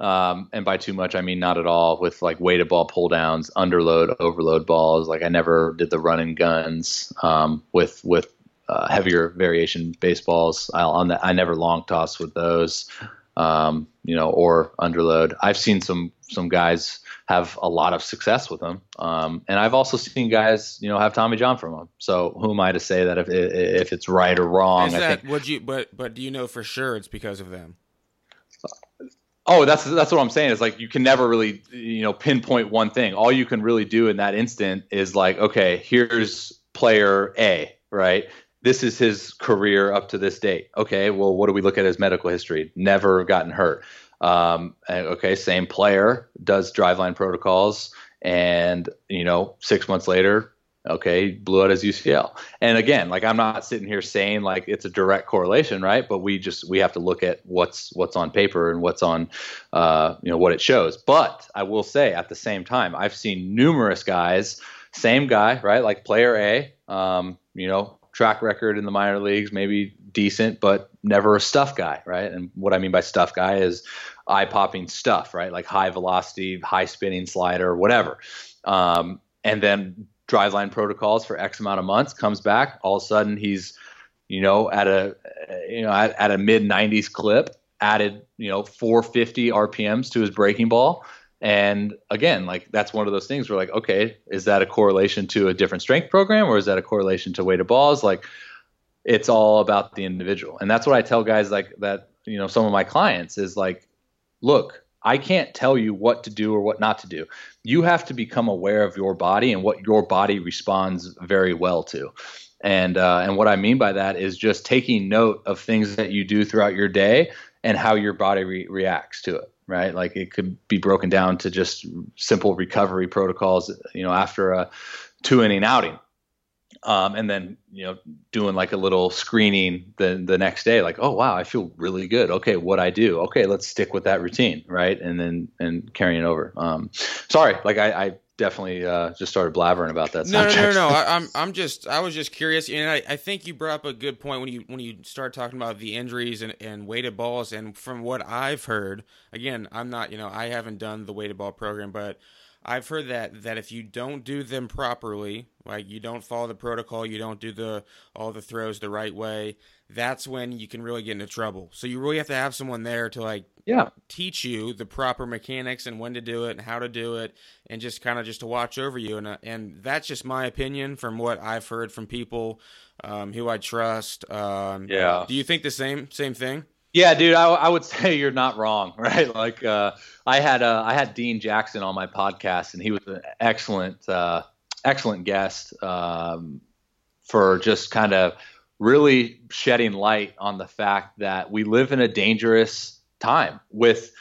um, and by too much I mean not at all with like weighted ball pull downs, underload, overload balls. Like I never did the running guns um, with with uh, heavier variation baseballs. I on the, I never long toss with those, um, you know, or underload. I've seen some some guys have a lot of success with them. Um, and I've also seen guys, you know, have Tommy John from them. So who am I to say that if if it's right or wrong? Is that would you? But but do you know for sure it's because of them? Oh, that's that's what I'm saying. Is like you can never really you know pinpoint one thing. All you can really do in that instant is like, okay, here's player A, right? This is his career up to this date. Okay, well, what do we look at his medical history? Never gotten hurt um, okay, same player does driveline protocols, and you know, six months later, okay, blew out his UCL. And again, like I'm not sitting here saying like it's a direct correlation, right? But we just we have to look at what's what's on paper and what's on, uh, you know, what it shows. But I will say at the same time, I've seen numerous guys, same guy, right? Like player A, um, you know, track record in the minor leagues, maybe decent, but never a stuff guy, right? And what I mean by stuff guy is eye popping stuff, right? Like high velocity, high spinning slider, whatever. Um, and then driveline protocols for X amount of months comes back. All of a sudden, he's you know at a you know at, at a mid 90s clip, added you know 450 RPMs to his breaking ball. And again, like that's one of those things where like, okay, is that a correlation to a different strength program or is that a correlation to weighted balls? Like it's all about the individual. And that's what I tell guys like that, you know, some of my clients is like, look, I can't tell you what to do or what not to do. You have to become aware of your body and what your body responds very well to. And uh, and what I mean by that is just taking note of things that you do throughout your day and how your body re- reacts to it. Right, like it could be broken down to just simple recovery protocols. You know, after a two inning outing, um, and then you know doing like a little screening the the next day like oh wow i feel really good. Okay what i do? Okay let's stick with that routine right? And then and carrying it over. Um, sorry like i, I definitely uh, just started blabbering about that no no no no I, am (laughs) I'm, I'm just i was just curious and I, I think you brought up a good point when you when you start talking about the injuries and, and weighted balls and from what i've heard again i'm not you know i haven't done the weighted ball program but I've heard that that if you don't do them properly, like you don't follow the protocol, you don't do the all the throws the right way, that's when you can really get into trouble. So you really have to have someone there to like yeah teach you the proper mechanics and when to do it and how to do it and just kind of just to watch over you and uh, and that's just my opinion from what I've heard from people um, who I trust. Um, yeah. Do you think the same same thing? Yeah, dude, I, I, would (laughs) say you're not wrong, (laughs) right? Like uh, I had uh, I had Dean Jackson on my podcast, and he was an excellent uh, excellent guest um, for just kind of really shedding light on the fact that we live in a dangerous time with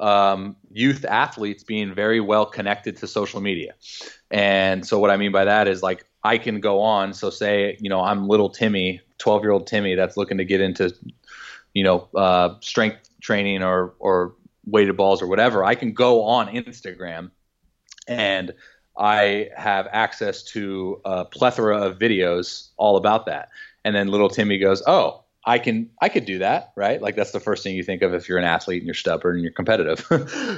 um, youth athletes being very well connected to social media. And so what I mean by that is like I can go on. So say you know I'm little Timmy, 12 year old Timmy that's looking to get into you know, uh, strength training or or weighted balls or whatever, I can go on Instagram and I have access to a plethora of videos all about that. And then little Timmy goes, "Oh, I can I could do that, right? Like that's the first thing you think of if you're an athlete and you're stubborn and you're competitive.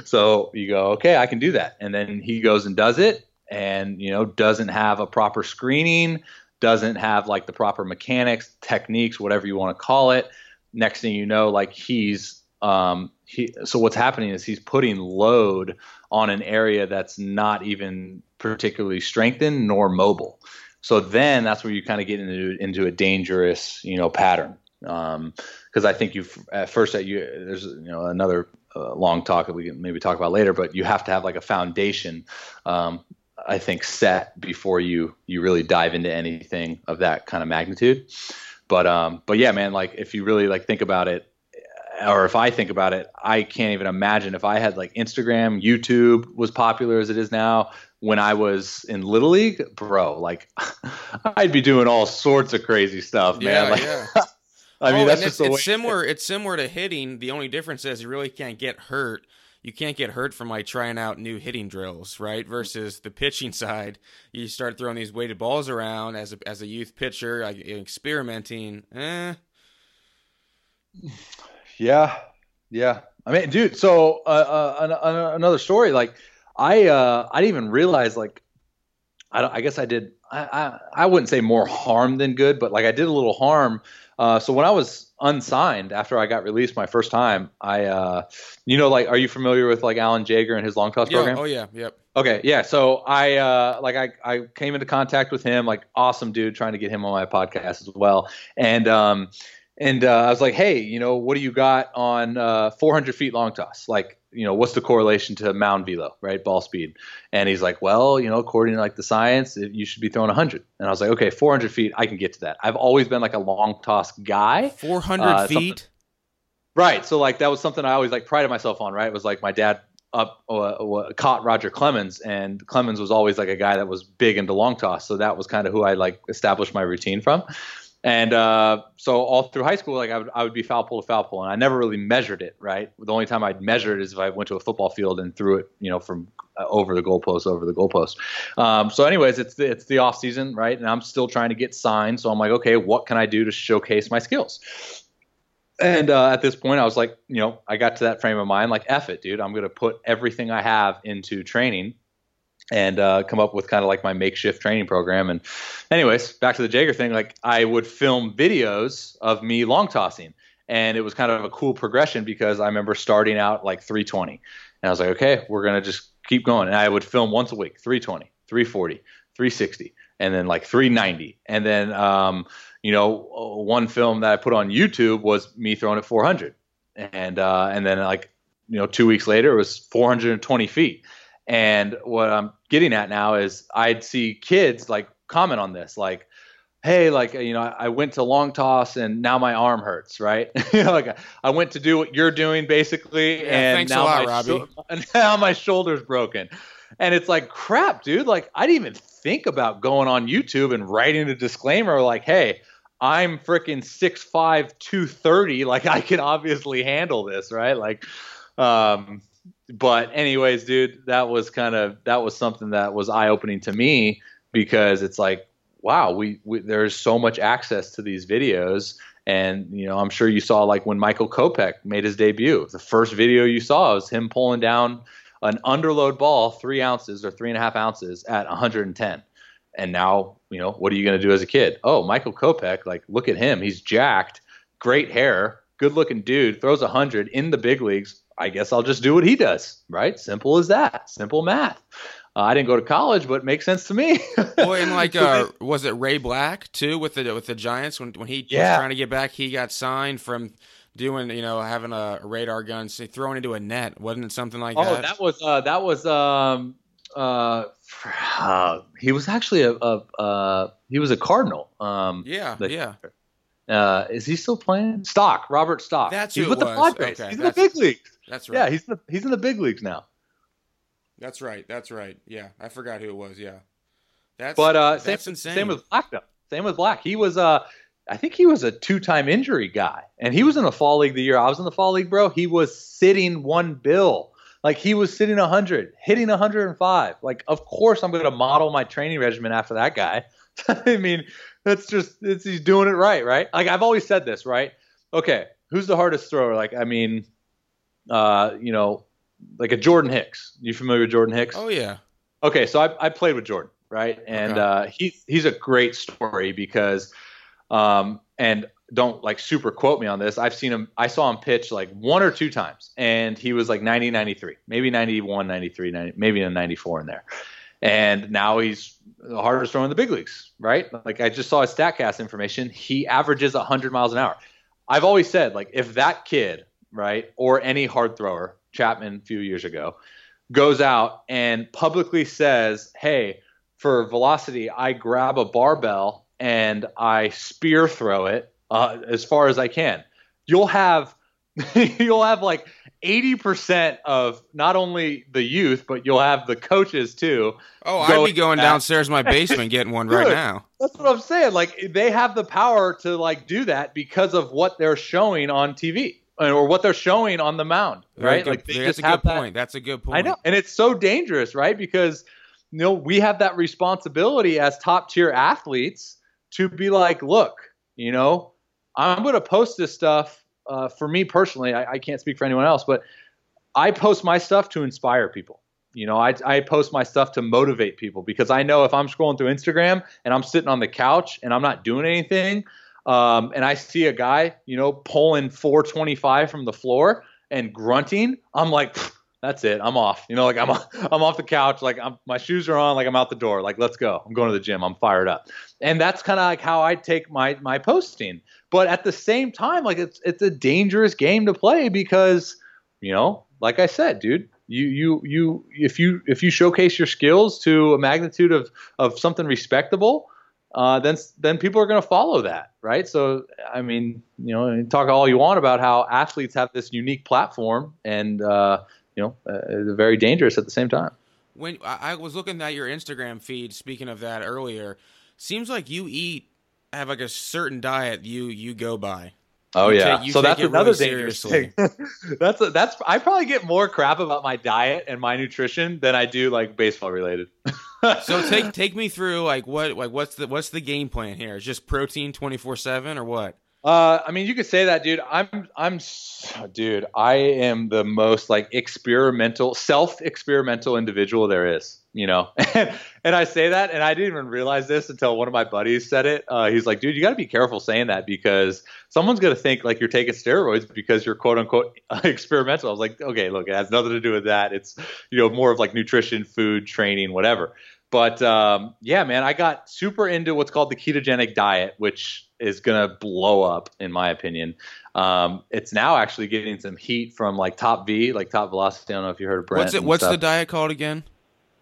(laughs) so you go, "Okay, I can do that." And then he goes and does it and, you know, doesn't have a proper screening, doesn't have like the proper mechanics, techniques, whatever you want to call it next thing you know, like he's um, he, so what's happening is he's putting load on an area that's not even particularly strengthened nor mobile. So then that's where you kind of get into into a dangerous you know pattern. Because um, I think you at first that you there's you know another uh, long talk that we can maybe talk about later, but you have to have like a foundation. Um, I think set before you you really dive into anything of that kind of magnitude. But um, but yeah, man, like if you really like think about it, or if I think about it, I can't even imagine if I had like Instagram, YouTube was popular as it is now. When I was in Little League, bro, like (laughs) I'd be doing all sorts of crazy stuff, man. Yeah, like, yeah. (laughs) I mean, oh, that's just it's, the way. it's similar. It's similar to hitting. The only difference is you really can't get hurt. You can't get hurt from like trying out new hitting drills, right? Versus the pitching (laughs) side, you start throwing these weighted balls around as a as a youth pitcher, like experimenting. Eh, Yeah, yeah. I mean, dude. So uh, uh, an, another story. Like, I uh, I didn't even realize. Like, I, I guess I did. I, I I wouldn't say more harm than good, but like I did a little harm. Uh, so when I was unsigned after I got released my first time, I uh, you know, like, are you familiar with like Alan Jaeger and his long toss yeah. program? Oh yeah. Yep. Okay, yeah. So I uh like I I came into contact with him, like awesome dude, trying to get him on my podcast as well. And um and uh, I was like, hey, you know, what do you got on uh 400 feet long toss? Like, you know, what's the correlation to mound velo, right? Ball speed. And he's like, well, you know, according to like the science, it, you should be throwing 100. And I was like, okay, 400 feet, I can get to that. I've always been like a long toss guy. Four hundred Uh, feet. Right. So like that was something I always like prided myself on. Right. It was like my dad up uh, uh, caught Roger Clemens, and Clemens was always like a guy that was big into long toss. So that was kind of who I like established my routine from. And uh, so all through high school, like I would, I would be foul pole to foul pole, and I never really measured it. Right. The only time I'd measure it is if I went to a football field and threw it, you know, from uh, over the goalpost, over the goalpost. Um, so, anyways, it's the, it's the off season, right? And I'm still trying to get signed. So I'm like, okay, what can I do to showcase my skills? And uh, at this point, I was like, you know, I got to that frame of mind, like, F it, dude. I'm going to put everything I have into training and uh, come up with kind of like my makeshift training program. And, anyways, back to the Jaeger thing, like, I would film videos of me long tossing. And it was kind of a cool progression because I remember starting out like 320. And I was like, okay, we're going to just keep going. And I would film once a week 320, 340, 360, and then like 390. And then, um, you know, uh, one film that I put on YouTube was me throwing at 400, and uh, and then like you know, two weeks later it was 420 feet. And what I'm getting at now is I'd see kids like comment on this, like, hey, like you know, I went to long toss and now my arm hurts, right? (laughs) you know, like I went to do what you're doing basically, Yeah, and now lot, my (laughs) now my shoulder's broken. And it's like, crap, dude. Like, I didn't even think about going on YouTube and writing a disclaimer like, hey, I'm freaking 6'5, 230. Like, I can obviously handle this, right? Like, um, but anyways, dude, that was kind of that was something that was eye opening to me because it's like, wow, we, we there's so much access to these videos. And you know, I'm sure you saw like when Michael Kopech made his debut. The first video you saw was him pulling down an underload ball, three ounces or three and a half ounces at 110. And now, you know, what are you going to do as a kid? Oh, Michael Kopech, like, look at him. He's jacked, great hair, good looking dude, throws 100 in the big leagues. I guess I'll just do what he does, right? Simple as that. Simple math. Uh, I didn't go to college, but it makes sense to me. (laughs) Well, and like, uh, (laughs) was it Ray Black too with the with the Giants when when he was trying to get back? He got signed from doing you know having a radar gun, say, throwing into a net. Wasn't it something like oh, that? Oh, that was uh, that was um, uh, uh, (sighs) he was actually a, a uh, he was a Cardinal. Um, yeah, the- yeah. Uh, is he still playing? Stock, Robert Stock. That's he's who with it the. Padres. Okay, he's in the big leagues. That's right. Yeah, he's in the, he's in the big leagues now. That's right. That's right. Yeah, I forgot who it was. Yeah, that's But uh, same, insane. same with Black though. Same with Black. He was uh, I think he was a two-time injury guy, and he was in the fall league the year I was in the fall league, bro. He was sitting one bill. Like he was sitting 100, hitting 105. Like, of course, I'm going to model my training regimen after that guy. (laughs) I mean, that's just it's, he's doing it right, right? Like I've always said this, right? Okay, who's the hardest thrower? Like, I mean, uh, you know, like a Jordan Hicks. You familiar with Jordan Hicks? oh yeah, Okay, so I, I played with Jordan, right? And Okay. uh, he he's a great story because, um, and don't like super quote me on this. I've seen him. I saw him pitch like one or two times, and he was like 90, 93, maybe 91, 93, 90, maybe a 94 in there. And now he's the hardest thrower in the big leagues, right? Like I just saw his Statcast information. He averages 100 miles an hour. I've always said, like, if that kid, right, or any hard thrower, Chapman a few years ago, goes out and publicly says, "Hey, for velocity, I grab a barbell and I spear throw it uh, as far as I can." You'll have (laughs) you'll have like 80% of not only the youth, but you'll have the coaches too. Oh, I'd be going downstairs in my basement getting one right (laughs) now. That's what I'm saying. Like they have the power to like do that because of what they're showing on TV or what they're showing on the mound, right? Good, like that's a good point. That's a good point. I know, and it's so dangerous, right? Because you know we have that responsibility as top tier athletes to be like, look, you know, I'm going to post this stuff uh, for me personally, I, I, can't speak for anyone else, but I post my stuff to inspire people. You know, I, I post my stuff to motivate people because I know if I'm scrolling through Instagram and I'm sitting on the couch and I'm not doing anything, um, and I see a guy, you know, pulling 425 from the floor and grunting, I'm like, that's it. I'm off. You know, like I'm (laughs) I'm off the couch. Like I'm, my shoes are on. Like I'm out the door. Like let's go. I'm going to the gym. I'm fired up. And that's kind of like how I take my my posting. But at the same time, like it's it's a dangerous game to play because you know, like I said, dude, you you you if you if you showcase your skills to a magnitude of of something respectable. Uh, then then people are going to follow that, right? So I mean, you know, talk all you want about how athletes have this unique platform, and uh, you know, uh, very dangerous at the same time. When I was looking at your Instagram feed, speaking of that earlier, seems like you eat have like a certain diet you you go by. Oh you yeah, take, so that's another really dangerous thing. (laughs) that's a, that's I probably get more crap about my diet and my nutrition than I do like baseball related. (laughs) so (laughs) take take me through like what like what's the what's the game plan here? Is just protein twenty four seven or what? Uh, I mean, you could say that, dude. I'm, I'm, dude. I am the most like experimental, self-experimental individual there is. You know, (laughs) and, I say that, and I didn't even realize this until one of my buddies said it. Uh, he's like, dude, you got to be careful saying that because someone's gonna think like you're taking steroids because you're quote unquote (laughs) experimental. I was like, okay, look, it has nothing to do with that. It's you know more of like nutrition, food, training, whatever. But um, yeah, man, I got super into what's called the ketogenic diet, which is going to blow up, in my opinion. Um, it's now actually getting some heat from like Top V, like Top Velocity. I don't know if you heard of Brent. What's it? What's the diet called again?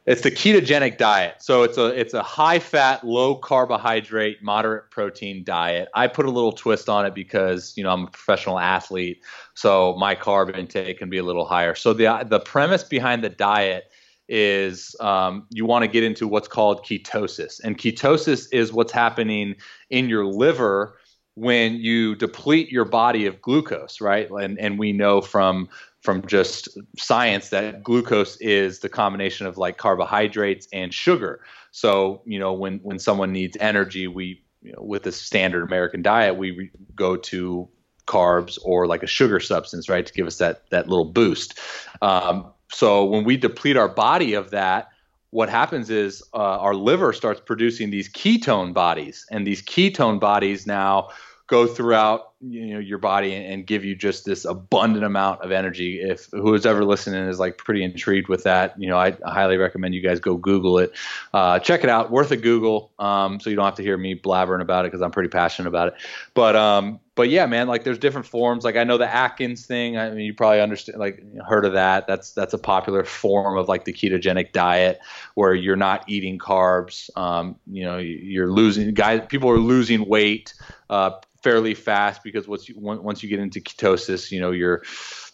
It's the ketogenic diet. So it's a it's a high fat, low carbohydrate, moderate protein diet. I put a little twist on it because you know I'm a professional athlete, so my carb intake can be a little higher. So the the premise behind the diet is um, you want to get into what's called ketosis. And ketosis is what's happening in your liver when you deplete your body of glucose, right? And, and we know from from just science that glucose is the combination of like carbohydrates and sugar. So, you know, when when someone needs energy, we you know, with the standard American diet, we re- go to carbs or like a sugar substance, right, to give us that that little boost. Um, so when we deplete our body of that, what happens is uh, our liver starts producing these ketone bodies, and these ketone bodies now go throughout you know your body and give you just this abundant amount of energy. If who's ever listening is like pretty intrigued with that you know i, highly recommend you guys go google it. Uh, check it out. Worth a google. Um, so you don't have to hear me blabbering about it because i'm pretty passionate about it. But um, but yeah man like there's different forms. Like i know the atkins thing. I mean you probably understand like heard of that. That's that's a popular form of like the ketogenic diet where you're not eating carbs. Um, you know you're losing guys people are losing weight uh, fairly fast because once you once you get into ketosis, you know you're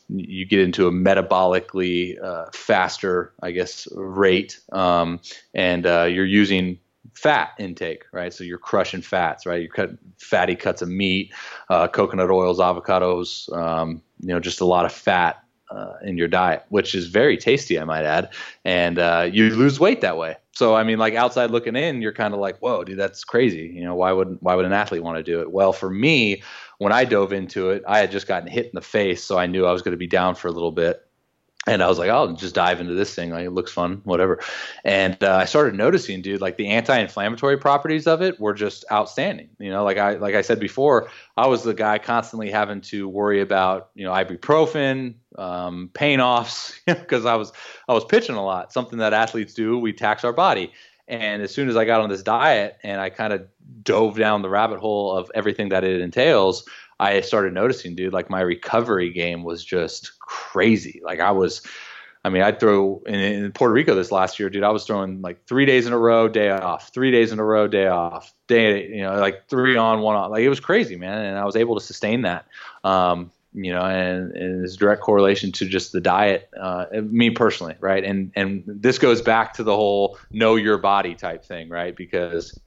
you get into a metabolically uh, faster, I guess, rate, um, and uh, you're using fat intake, right? So you're crushing fats, right? You cut fatty cuts of meat, uh, coconut oils, avocados, um, you know, just a lot of fat uh, in your diet, which is very tasty, I might add, and uh, you lose weight that way. So I mean, like outside looking in, you're kind of like, whoa, dude, that's crazy. You know, why would why would an athlete want to do it? Well, for me, when I dove into it, I had just gotten hit in the face, so I knew I was going to be down for a little bit and I was like, I'll just dive into this thing. Like, it looks fun, whatever. And uh, I started noticing, dude, like the anti-inflammatory properties of it were just outstanding. You know, like I like I said before, I was the guy constantly having to worry about, you know, ibuprofen, um, pain offs, (laughs) because I was I was pitching a lot. Something that athletes do. We tax our body. And as soon as I got on this diet and I kind of dove down the rabbit hole of everything that it entails, I started noticing, dude, like my recovery game was just crazy. Like I was, I mean, I'd throw in, in, Puerto Rico this last year, dude. I was throwing like three days in a row, day off, three days in a row, day off, day, you know, like three on, one off. Like it was crazy, man. And I was able to sustain that. Um, you know, and, and is direct correlation to just the diet. Uh, me personally, right? And and this goes back to the whole know your body type thing, right? Because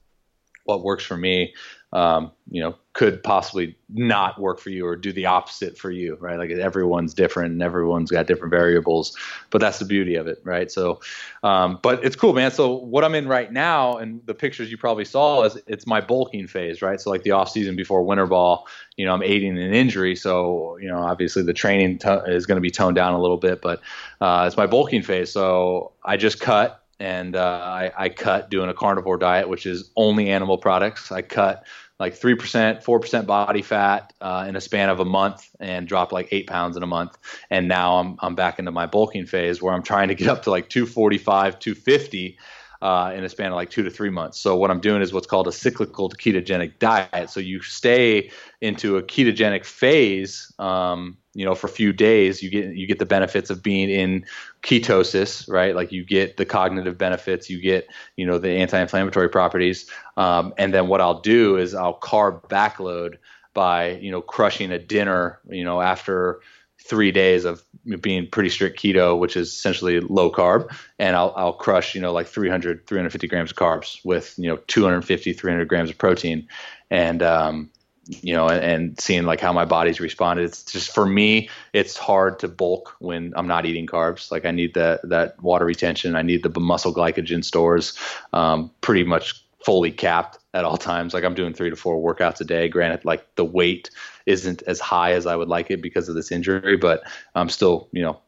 what works for me um, you know, could possibly not work for you or do the opposite for you, right? Like everyone's different and everyone's got different variables, but that's the beauty of it, right? So, um, but it's cool, man. So what I'm in right now, and the pictures you probably saw, is it's my bulking phase, right? So like the off season before winter ball, you know, I'm aiding an injury, so you know, obviously the training t- is going to be toned down a little bit, but uh, it's my bulking phase. So I just cut and uh, I, I cut doing a carnivore diet, which is only animal products. I cut like 3%, 4% body fat uh, in a span of a month and dropped like eight pounds in a month. And now I'm, I'm back into my bulking phase where I'm trying to get up to like 245, 250 uh, in a span of like two to three months. So what I'm doing is what's called a cyclical ketogenic diet. So you stay into a ketogenic phase um, you know for a few days you get you get the benefits of being in ketosis right like you get the cognitive benefits you get you know the anti-inflammatory properties um, and then what i'll do is i'll carb backload by you know crushing a dinner you know after three days of being pretty strict keto which is essentially low carb and i'll, I'll crush you know like 300 350 grams of carbs with you know 250 300 grams of protein and um, you know, and, and, seeing like how my body's responded. It's just for me, it's hard to bulk when I'm not eating carbs. Like I need that that water retention. I need the muscle glycogen stores, um, pretty much fully capped at all times. Like I'm doing three to four workouts a day. Granted, like the weight isn't as high as I would like it because of this injury, but I'm still, you know,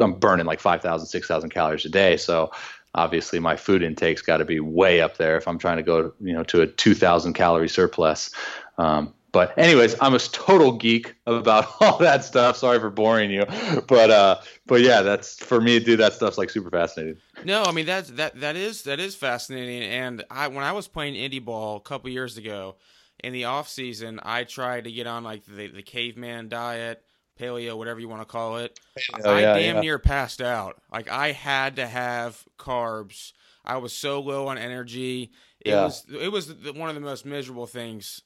I'm burning like 5,000, 6,000 calories a day. So obviously my food intake's got to be way up there if I'm trying to go, you know, to a 2,000 calorie surplus. Um, but anyways, I'm a total geek about (laughs) all that stuff. Sorry for boring you, but uh, but yeah, that's for me, dude. That stuff's like super fascinating. No, I mean that's that that is that is fascinating. And I when I was playing indie ball a couple years ago, in the off season, I tried to get on like the the caveman diet, paleo, whatever you want to call it. Oh, I yeah, damn yeah. near passed out. Like I had to have carbs. I was so low on energy. It yeah. was it was one of the most miserable things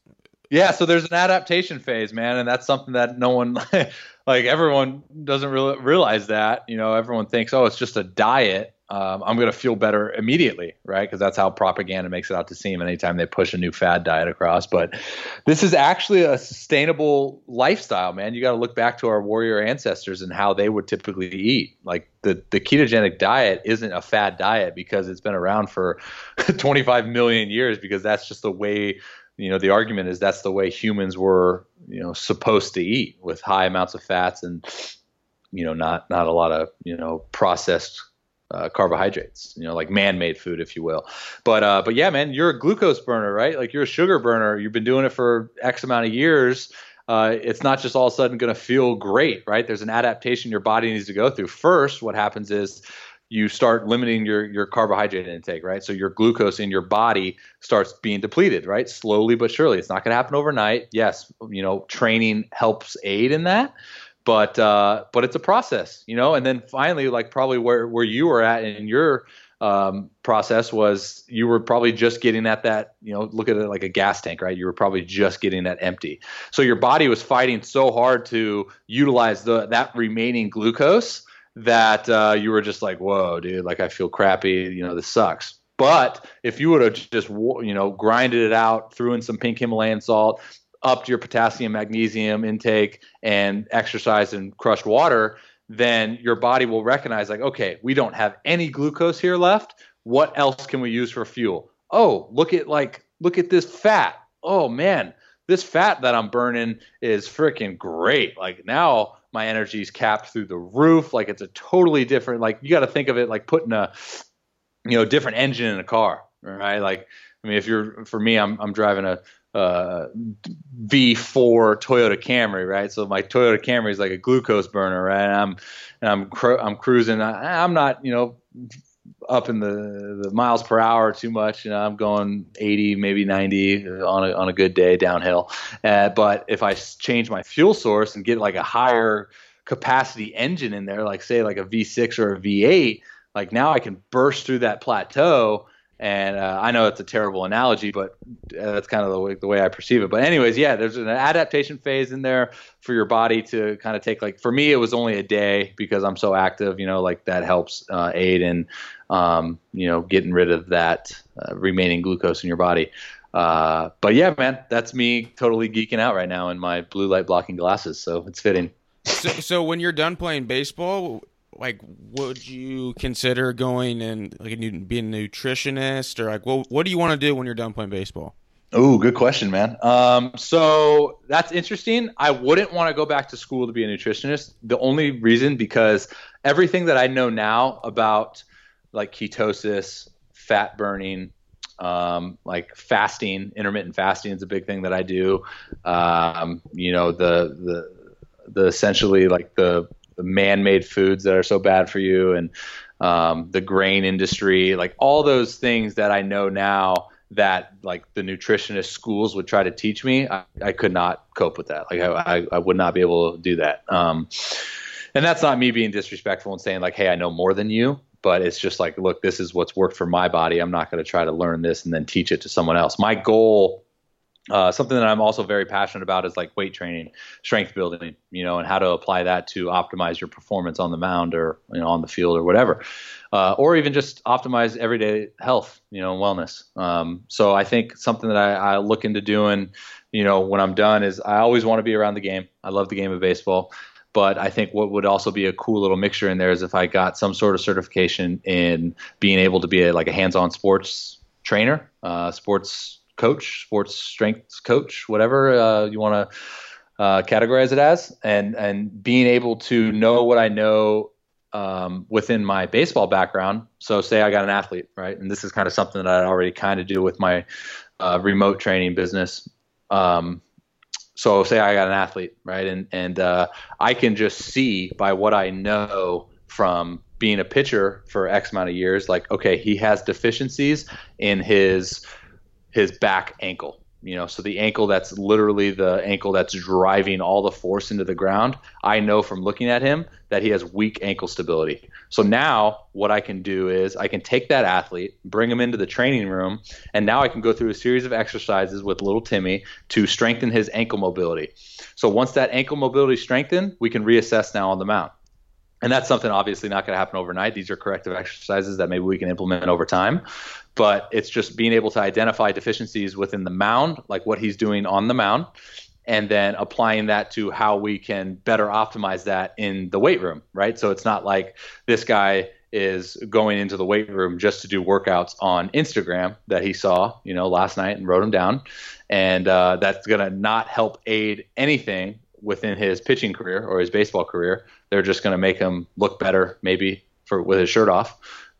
yeah, so there's an adaptation phase, man, and that's something that no one, (laughs) like everyone, doesn't really realize that. You know, everyone thinks, oh, it's just a diet. Um, I'm going to feel better immediately, right? Because that's how propaganda makes it out to seem anytime they push a new fad diet across. But this is actually a sustainable lifestyle, man. You got to look back to our warrior ancestors and how they would typically eat. Like the, the ketogenic diet isn't a fad diet because it's been around for (laughs) 25 million years because that's just the way you know the argument is that's the way humans were you know supposed to eat with high amounts of fats and you know not not a lot of you know processed uh, carbohydrates you know like man-made food if you will but uh but yeah man you're a glucose burner right like you're a sugar burner you've been doing it for x amount of years uh, it's not just all of a sudden going to feel great, right? There's an adaptation your body needs to go through. First, what happens is you start limiting your your carbohydrate intake, right? So your glucose in your body starts being depleted, right? Slowly but surely. It's not going to happen overnight. Yes, you know, training helps aid in that, but uh, but it's a process, you know. And then finally, like probably where where you were at in your um, process was you were probably just getting at that, you know, look at it like a gas tank, right? You were probably just getting that empty. So your body was fighting so hard to utilize the that remaining glucose that uh, you were just like, whoa, dude, like I feel crappy. You know, this sucks. But if you would have just, you know, grinded it out, threw in some pink Himalayan salt, upped your potassium, magnesium intake, and exercise and crushed water, then your body will recognize, like, okay, we don't have any glucose here left. What else can we use for fuel? Oh, look at like, look at this fat. Oh man, this fat that I'm burning is freaking great. Like now my energy is capped through the roof. Like it's a totally different. Like you got to think of it like putting a, you know, different engine in a car, right? Like I mean, if you're for me, I'm I'm driving a uh, V4 Toyota Camry, right? So my Toyota Camry is like a glucose burner, right? And I'm and I'm cru- I'm cruising. I, I'm not, you know, up in the, the miles per hour too much. You know, I'm going 80, maybe 90 on a, on a good day downhill. Uh, but if I change my fuel source and get like a higher capacity engine in there, like say like a V6 or a V8, like now I can burst through that plateau And uh, I know it's a terrible analogy, but uh, that's kind of the way, the way I perceive it. But anyways, yeah, there's an adaptation phase in there for your body to kind of take like for me it was only a day because I'm so active, you know, like that helps uh, aid in um, you know getting rid of that uh, remaining glucose in your body. Uh, but yeah, man, that's me totally geeking out right now in my blue light blocking glasses, so it's fitting. So, so when you're done playing baseball, like would you consider going and like being a nutritionist or like what what do you want to do when you're done playing baseball? Oh, good question, man. Um, so that's interesting. I wouldn't want to go back to school to be a nutritionist. The only reason because everything that I know now about like ketosis, fat burning, um, like fasting, intermittent fasting is a big thing that I do. Um, you know, the the the essentially like the the man-made foods that are so bad for you and um, the grain industry, like all those things that I know now that like the nutritionist schools would try to teach me, I, I could not cope with that. Like I, I, would not be able to do that. Um, and that's not me being disrespectful and saying like, hey, I know more than you. But it's just like, look, this is what's worked for my body. I'm not going to try to learn this and then teach it to someone else. My goal uh, something that I'm also very passionate about is like weight training, strength building, you know, and how to apply that to optimize your performance on the mound or you know on the field or whatever, uh, or even just optimize everyday health, you know, wellness. Um, so I think something that I, I look into doing, you know, when I'm done is I always want to be around the game. I love the game of baseball. But I think what would also be a cool little mixture in there is if I got some sort of certification in being able to be a, like a hands-on sports trainer, uh, sports coach, sports strength coach, whatever uh, you want to uh, categorize it as, and and being able to know what I know um, within my baseball background. So, say I got an athlete, right, and this is kind of something that I already kind of do with my uh, remote training business. Um, so, say I got an athlete, right, and and uh, I can just see by what I know from being a pitcher for X amount of years, like okay, he has deficiencies in his his back ankle. You know, so the ankle that's literally the ankle that's driving all the force into the ground. I know from looking at him that he has weak ankle stability. So now what I can do is I can take that athlete, bring him into the training room, and now I can go through a series of exercises with little Timmy to strengthen his ankle mobility. So once that ankle mobility strengthened, we can reassess now on the mount. And that's something obviously not going to happen overnight. These are corrective exercises that maybe we can implement over time but it's just being able to identify deficiencies within the mound, like what he's doing on the mound, and then applying that to how we can better optimize that in the weight room, right? So it's not like this guy is going into the weight room just to do workouts on Instagram that he saw, you know, last night and wrote them down, and uh, that's to not help aid anything within his pitching career or his baseball career. They're just to make him look better, maybe for with his shirt off.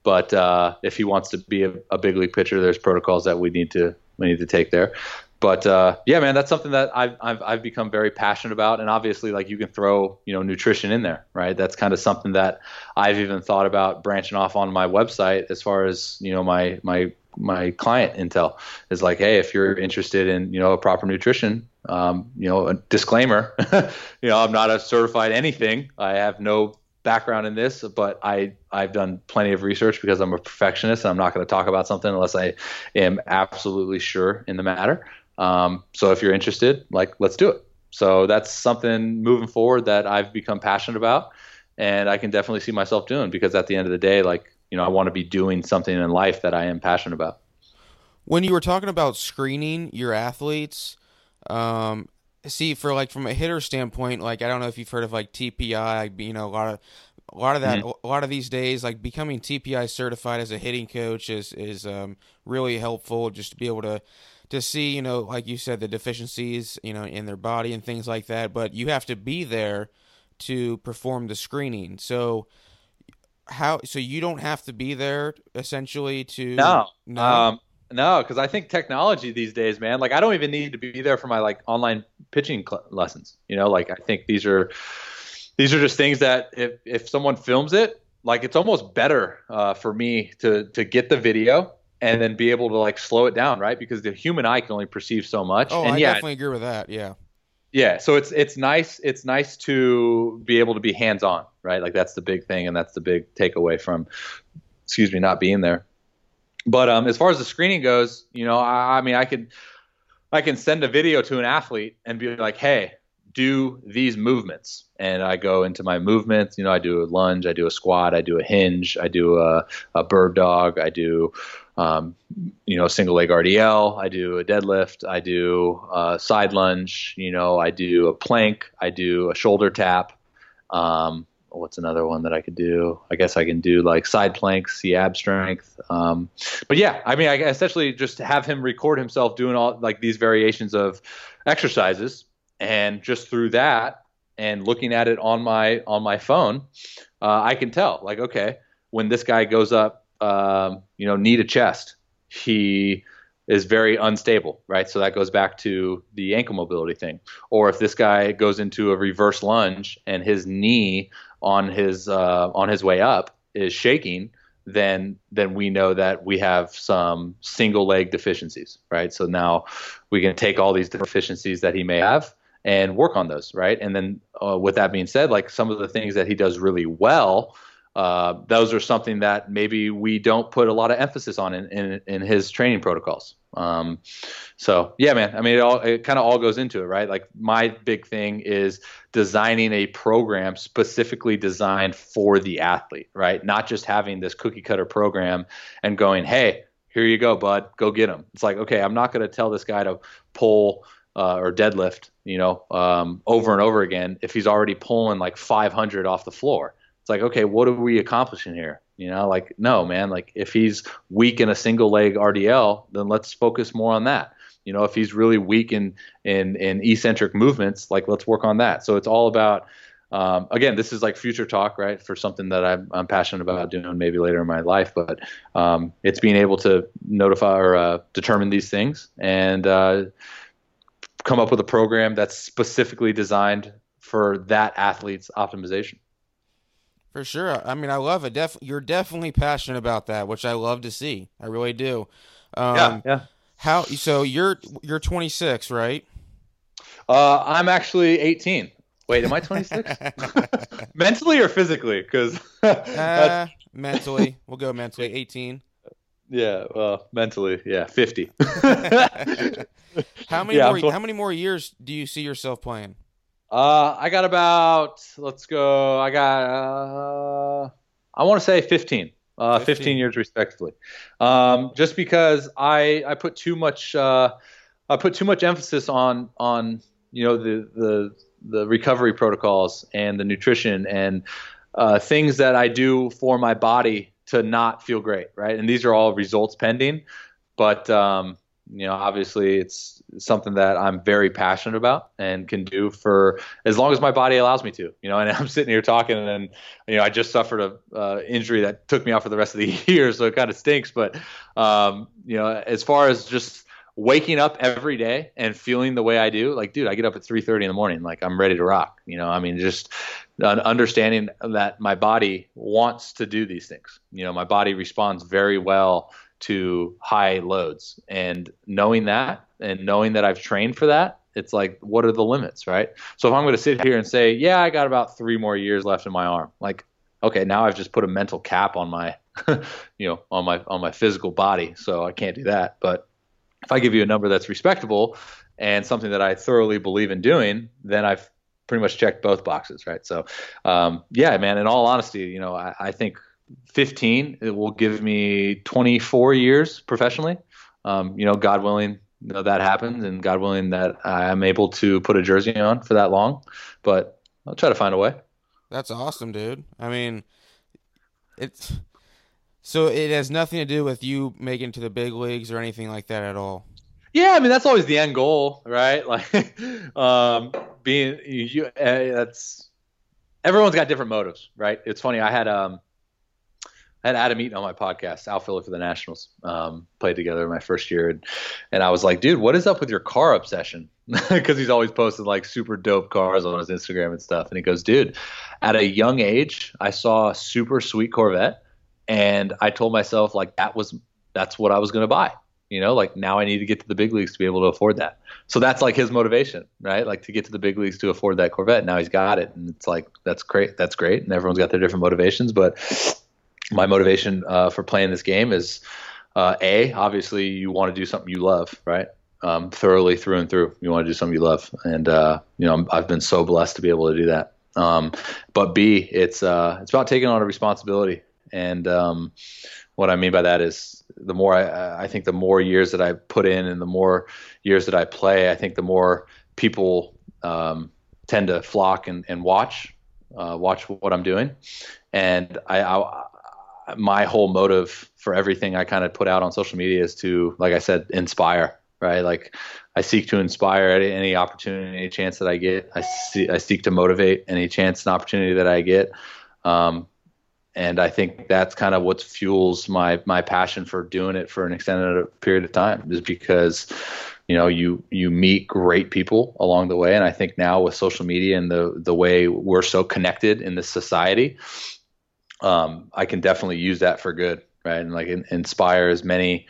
But uh, if he wants to be a, a, big league pitcher, there's protocols that we need to we need to take there. But uh, yeah, man, that's something that I've, I've I've become very passionate about, and obviously, like you can throw you know nutrition in there, right? That's kind of something that I've even thought about branching off on my website as far as you know my my my client intel is like, hey, if you're interested in you know a proper nutrition, um, you know, a disclaimer, (laughs) you know, I'm not a certified anything. I have no background in this, but I I've done plenty of research because I'm a perfectionist and I'm not going to talk about something unless I am absolutely sure in the matter. Um, so if you're interested, like let's do it. So that's something moving forward that I've become passionate about, and I can definitely see myself doing because at the end of the day, like you know, I want to be doing something in life that I am passionate about. When you were talking about screening your athletes, um, see for like from a hitter standpoint, like I don't know if you've heard of like TPI, you know, a lot of a lot of that mm-hmm. a lot of these days like becoming TPI certified as a hitting coach is is um, really helpful just to be able to to see, you know, like you said the deficiencies, you know, in their body and things like that, but you have to be there to perform the screening. So how so you don't have to be there essentially to No. no? Um no, because I think technology these days, man. Like I don't even need to be there for my like online pitching cl- lessons. You know, like I think these are these are just things that if if someone films it, like it's almost better uh, for me to to get the video and then be able to like slow it down, right? Because the human eye can only perceive so much. Oh, and I yeah, definitely agree with that. Yeah. Yeah, so it's it's nice it's nice to be able to be hands on, right? Like that's the big thing, and that's the big takeaway from, excuse me, not being there But um, as far as the screening goes, you know, I, I mean, I could, I can send a video to an athlete and be like, hey, do these movements. And i go into my movements you know i do a lunge i do a squat i do a hinge i do a, a bird dog i do um, you know single leg rdl i do a deadlift i do a side lunge you know i do a plank i do a shoulder tap um, what's another one that I could do? I guess I can do like side planks, see ab strength. Um, but yeah, I mean, I essentially just have him record himself doing all like these variations of exercises, and just through that and looking at it on my on my phone, uh, I can tell like okay, when this guy goes up, um, you know, knee to chest, he is very unstable, right? So that goes back to the ankle mobility thing. Or if this guy goes into a reverse lunge and his knee on his uh, on his way up is shaking, then then we know that we have some single leg deficiencies, right? So now we can take all these deficiencies that he may have and work on those, right? And then uh, with that being said, like some of the things that he does really well. Uh, those are something that maybe we don't put a lot of emphasis on in, in, in his training protocols. Um, so yeah, man. I mean, it all it kind of all goes into it, right? Like my big thing is designing a program specifically designed for the athlete, right? Not just having this cookie cutter program and going, hey, here you go, bud, go get him. It's like, okay, I'm not going to tell this guy to pull uh, or deadlift, you know, um, over and over again if he's already pulling like 500 off the floor. It's like, okay, what are we accomplishing here? You know, like no, man. Like if he's weak in a single leg RDL, then let's focus more on that. You know, if he's really weak in in in eccentric movements, like let's work on that. So it's all about. Um, again, this is like future talk, right? For something that I'm, I'm passionate about doing maybe later in my life, but um, it's being able to notify or uh, determine these things and uh, come up with a program that's specifically designed for that athlete's optimization. For sure. I mean, I love it. Def- you're definitely passionate about that, which I love to see. I really do. Um, yeah, yeah. How? So you're you're 26, right? Uh, I'm actually 18. Wait, am I 26? (laughs) (laughs) mentally or physically? Because (laughs) uh, mentally, we'll go mentally. 18. Yeah, well, mentally, yeah, 50. how many yeah, more? How many more years do you see yourself playing? Uh, I got about let's go. I got uh, I want to say 15. Uh, 15. 15 years respectively. Um, just because I I put too much uh, I put too much emphasis on on you know the the the recovery protocols and the nutrition and uh, things that I do for my body to not feel great, right? And these are all results pending, but um, you know, obviously it's something that I'm very passionate about and can do for as long as my body allows me to, you know, and (laughs) I'm sitting here talking and you know, I just suffered a uh, injury that took me off for the rest of the (laughs) year. So it kind of stinks. But, um, you know, as far as just waking up every day and feeling the way I do, like, dude, I get up at 3:30 in the morning, like I'm ready to rock. You know, I mean, just understanding that my body wants to do these things. You know, my body responds very well to high loads. And knowing that and knowing that I've trained for that, it's like, what are the limits, right? So if I'm going to sit here and say, yeah, I got about three more years left in my arm, like, okay, now I've just put a mental cap on my, (laughs) you know, on my on my physical body, so I can't do that. But if I give you a number that's respectable and something that I thoroughly believe in doing, then I've pretty much checked both boxes, right? So, um, yeah, man. In all honesty, you know, I, I think 15. It will give me 24 years professionally. Um, you know, God willing, you know, that happens, and God willing that I'm able to put a jersey on for that long. But I'll try to find a way. That's awesome, dude. I mean, it's so it has nothing to do with you making to the big leagues or anything like that at all. Yeah, I mean that's always the end goal, right? (laughs) Like, um, being you, uh, that's everyone's got different motives, right? It's funny. I had um, Had Adam Eaton on my podcast, outfielder for the Nationals. Um, played together my first year, and, and I was like, dude, what is up with your car obsession? (laughs) Because he's always posting like super dope cars on his Instagram and stuff. And he goes, dude, at a young age, I saw a super sweet Corvette, and I told myself like that was that's what I was going to buy. You know, like now I need to get to the big leagues to be able to afford that. So that's like his motivation, right? Like to get to the big leagues to afford that Corvette. Now he's got it, and it's like that's great. That's great, and everyone's got their different motivations, but my motivation uh, for playing this game is uh, a obviously you want to do something you love, right? Um, thoroughly through and through. You want to do something you love, and uh, you know I've been so blessed to be able to do that. Um, but B, it's uh, it's about taking on a responsibility, and um, what I mean by that is the more I, I think the more years that I put in, and the more years that I play, I think the more people um, tend to flock and, and watch uh, watch what I'm doing, and I, I my whole motive for everything I kind of put out on social media is to, like I said, inspire. Right, like I seek to inspire at any opportunity, any chance that I get. I, see, I seek to motivate any chance and opportunity that I get. Um, and I think that's kind of what fuels my my passion for doing it for an extended period of time, is because you know you you meet great people along the way, and I think now with social media and the the way we're so connected in this society, um, I can definitely use that for good, right? And like in, inspire as many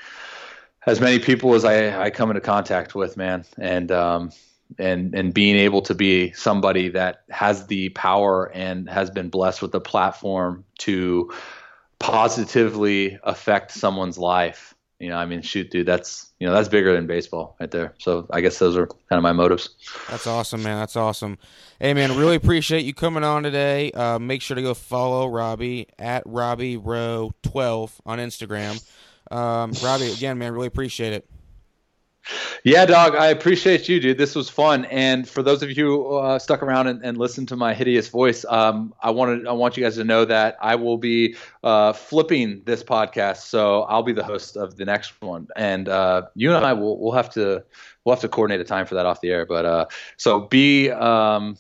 as many people as I, I come into contact with, man. And um, and and being able to be somebody that has the power and has been blessed with the platform to positively affect someone's life. You know, I mean, shoot, dude, that's you know that's bigger than baseball right there. So I guess those are kind of my motives. That's awesome, man. That's awesome. Hey, man, really appreciate you coming on today. Uh, make sure to go follow Robbie at Robbie Rowe twelve on Instagram. Um, Robbie, again, man, really appreciate it. Yeah, dog. I appreciate you, dude. This was fun. And for those of you who uh, stuck around and, and listened to my hideous voice, um, I wanted I want you guys to know that I will be uh, flipping this podcast. So I'll be the host of the next one, and uh, you and I will we'll have to we'll have to coordinate a time for that off the air. But uh, so be um,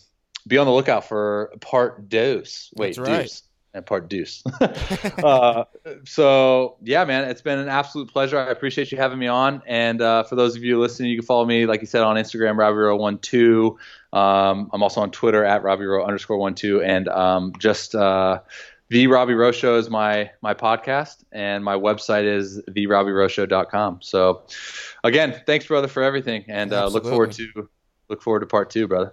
be on the lookout for part dose. Wait, That's right. deuce and part deuce. (laughs) (laughs) uh, so yeah, man, it's been an absolute pleasure. I appreciate you having me on. And uh, for those of you listening, you can follow me, like you said, on Instagram, RobbieRowe12. Um, I'm also on Twitter at RobbieRowe underscore one two, and um, just uh, the Robbie Rowe Show is my my podcast, and my website is therobbieroweShow.com. So again, thanks, brother, for everything, and uh, look forward to look forward to part two, brother.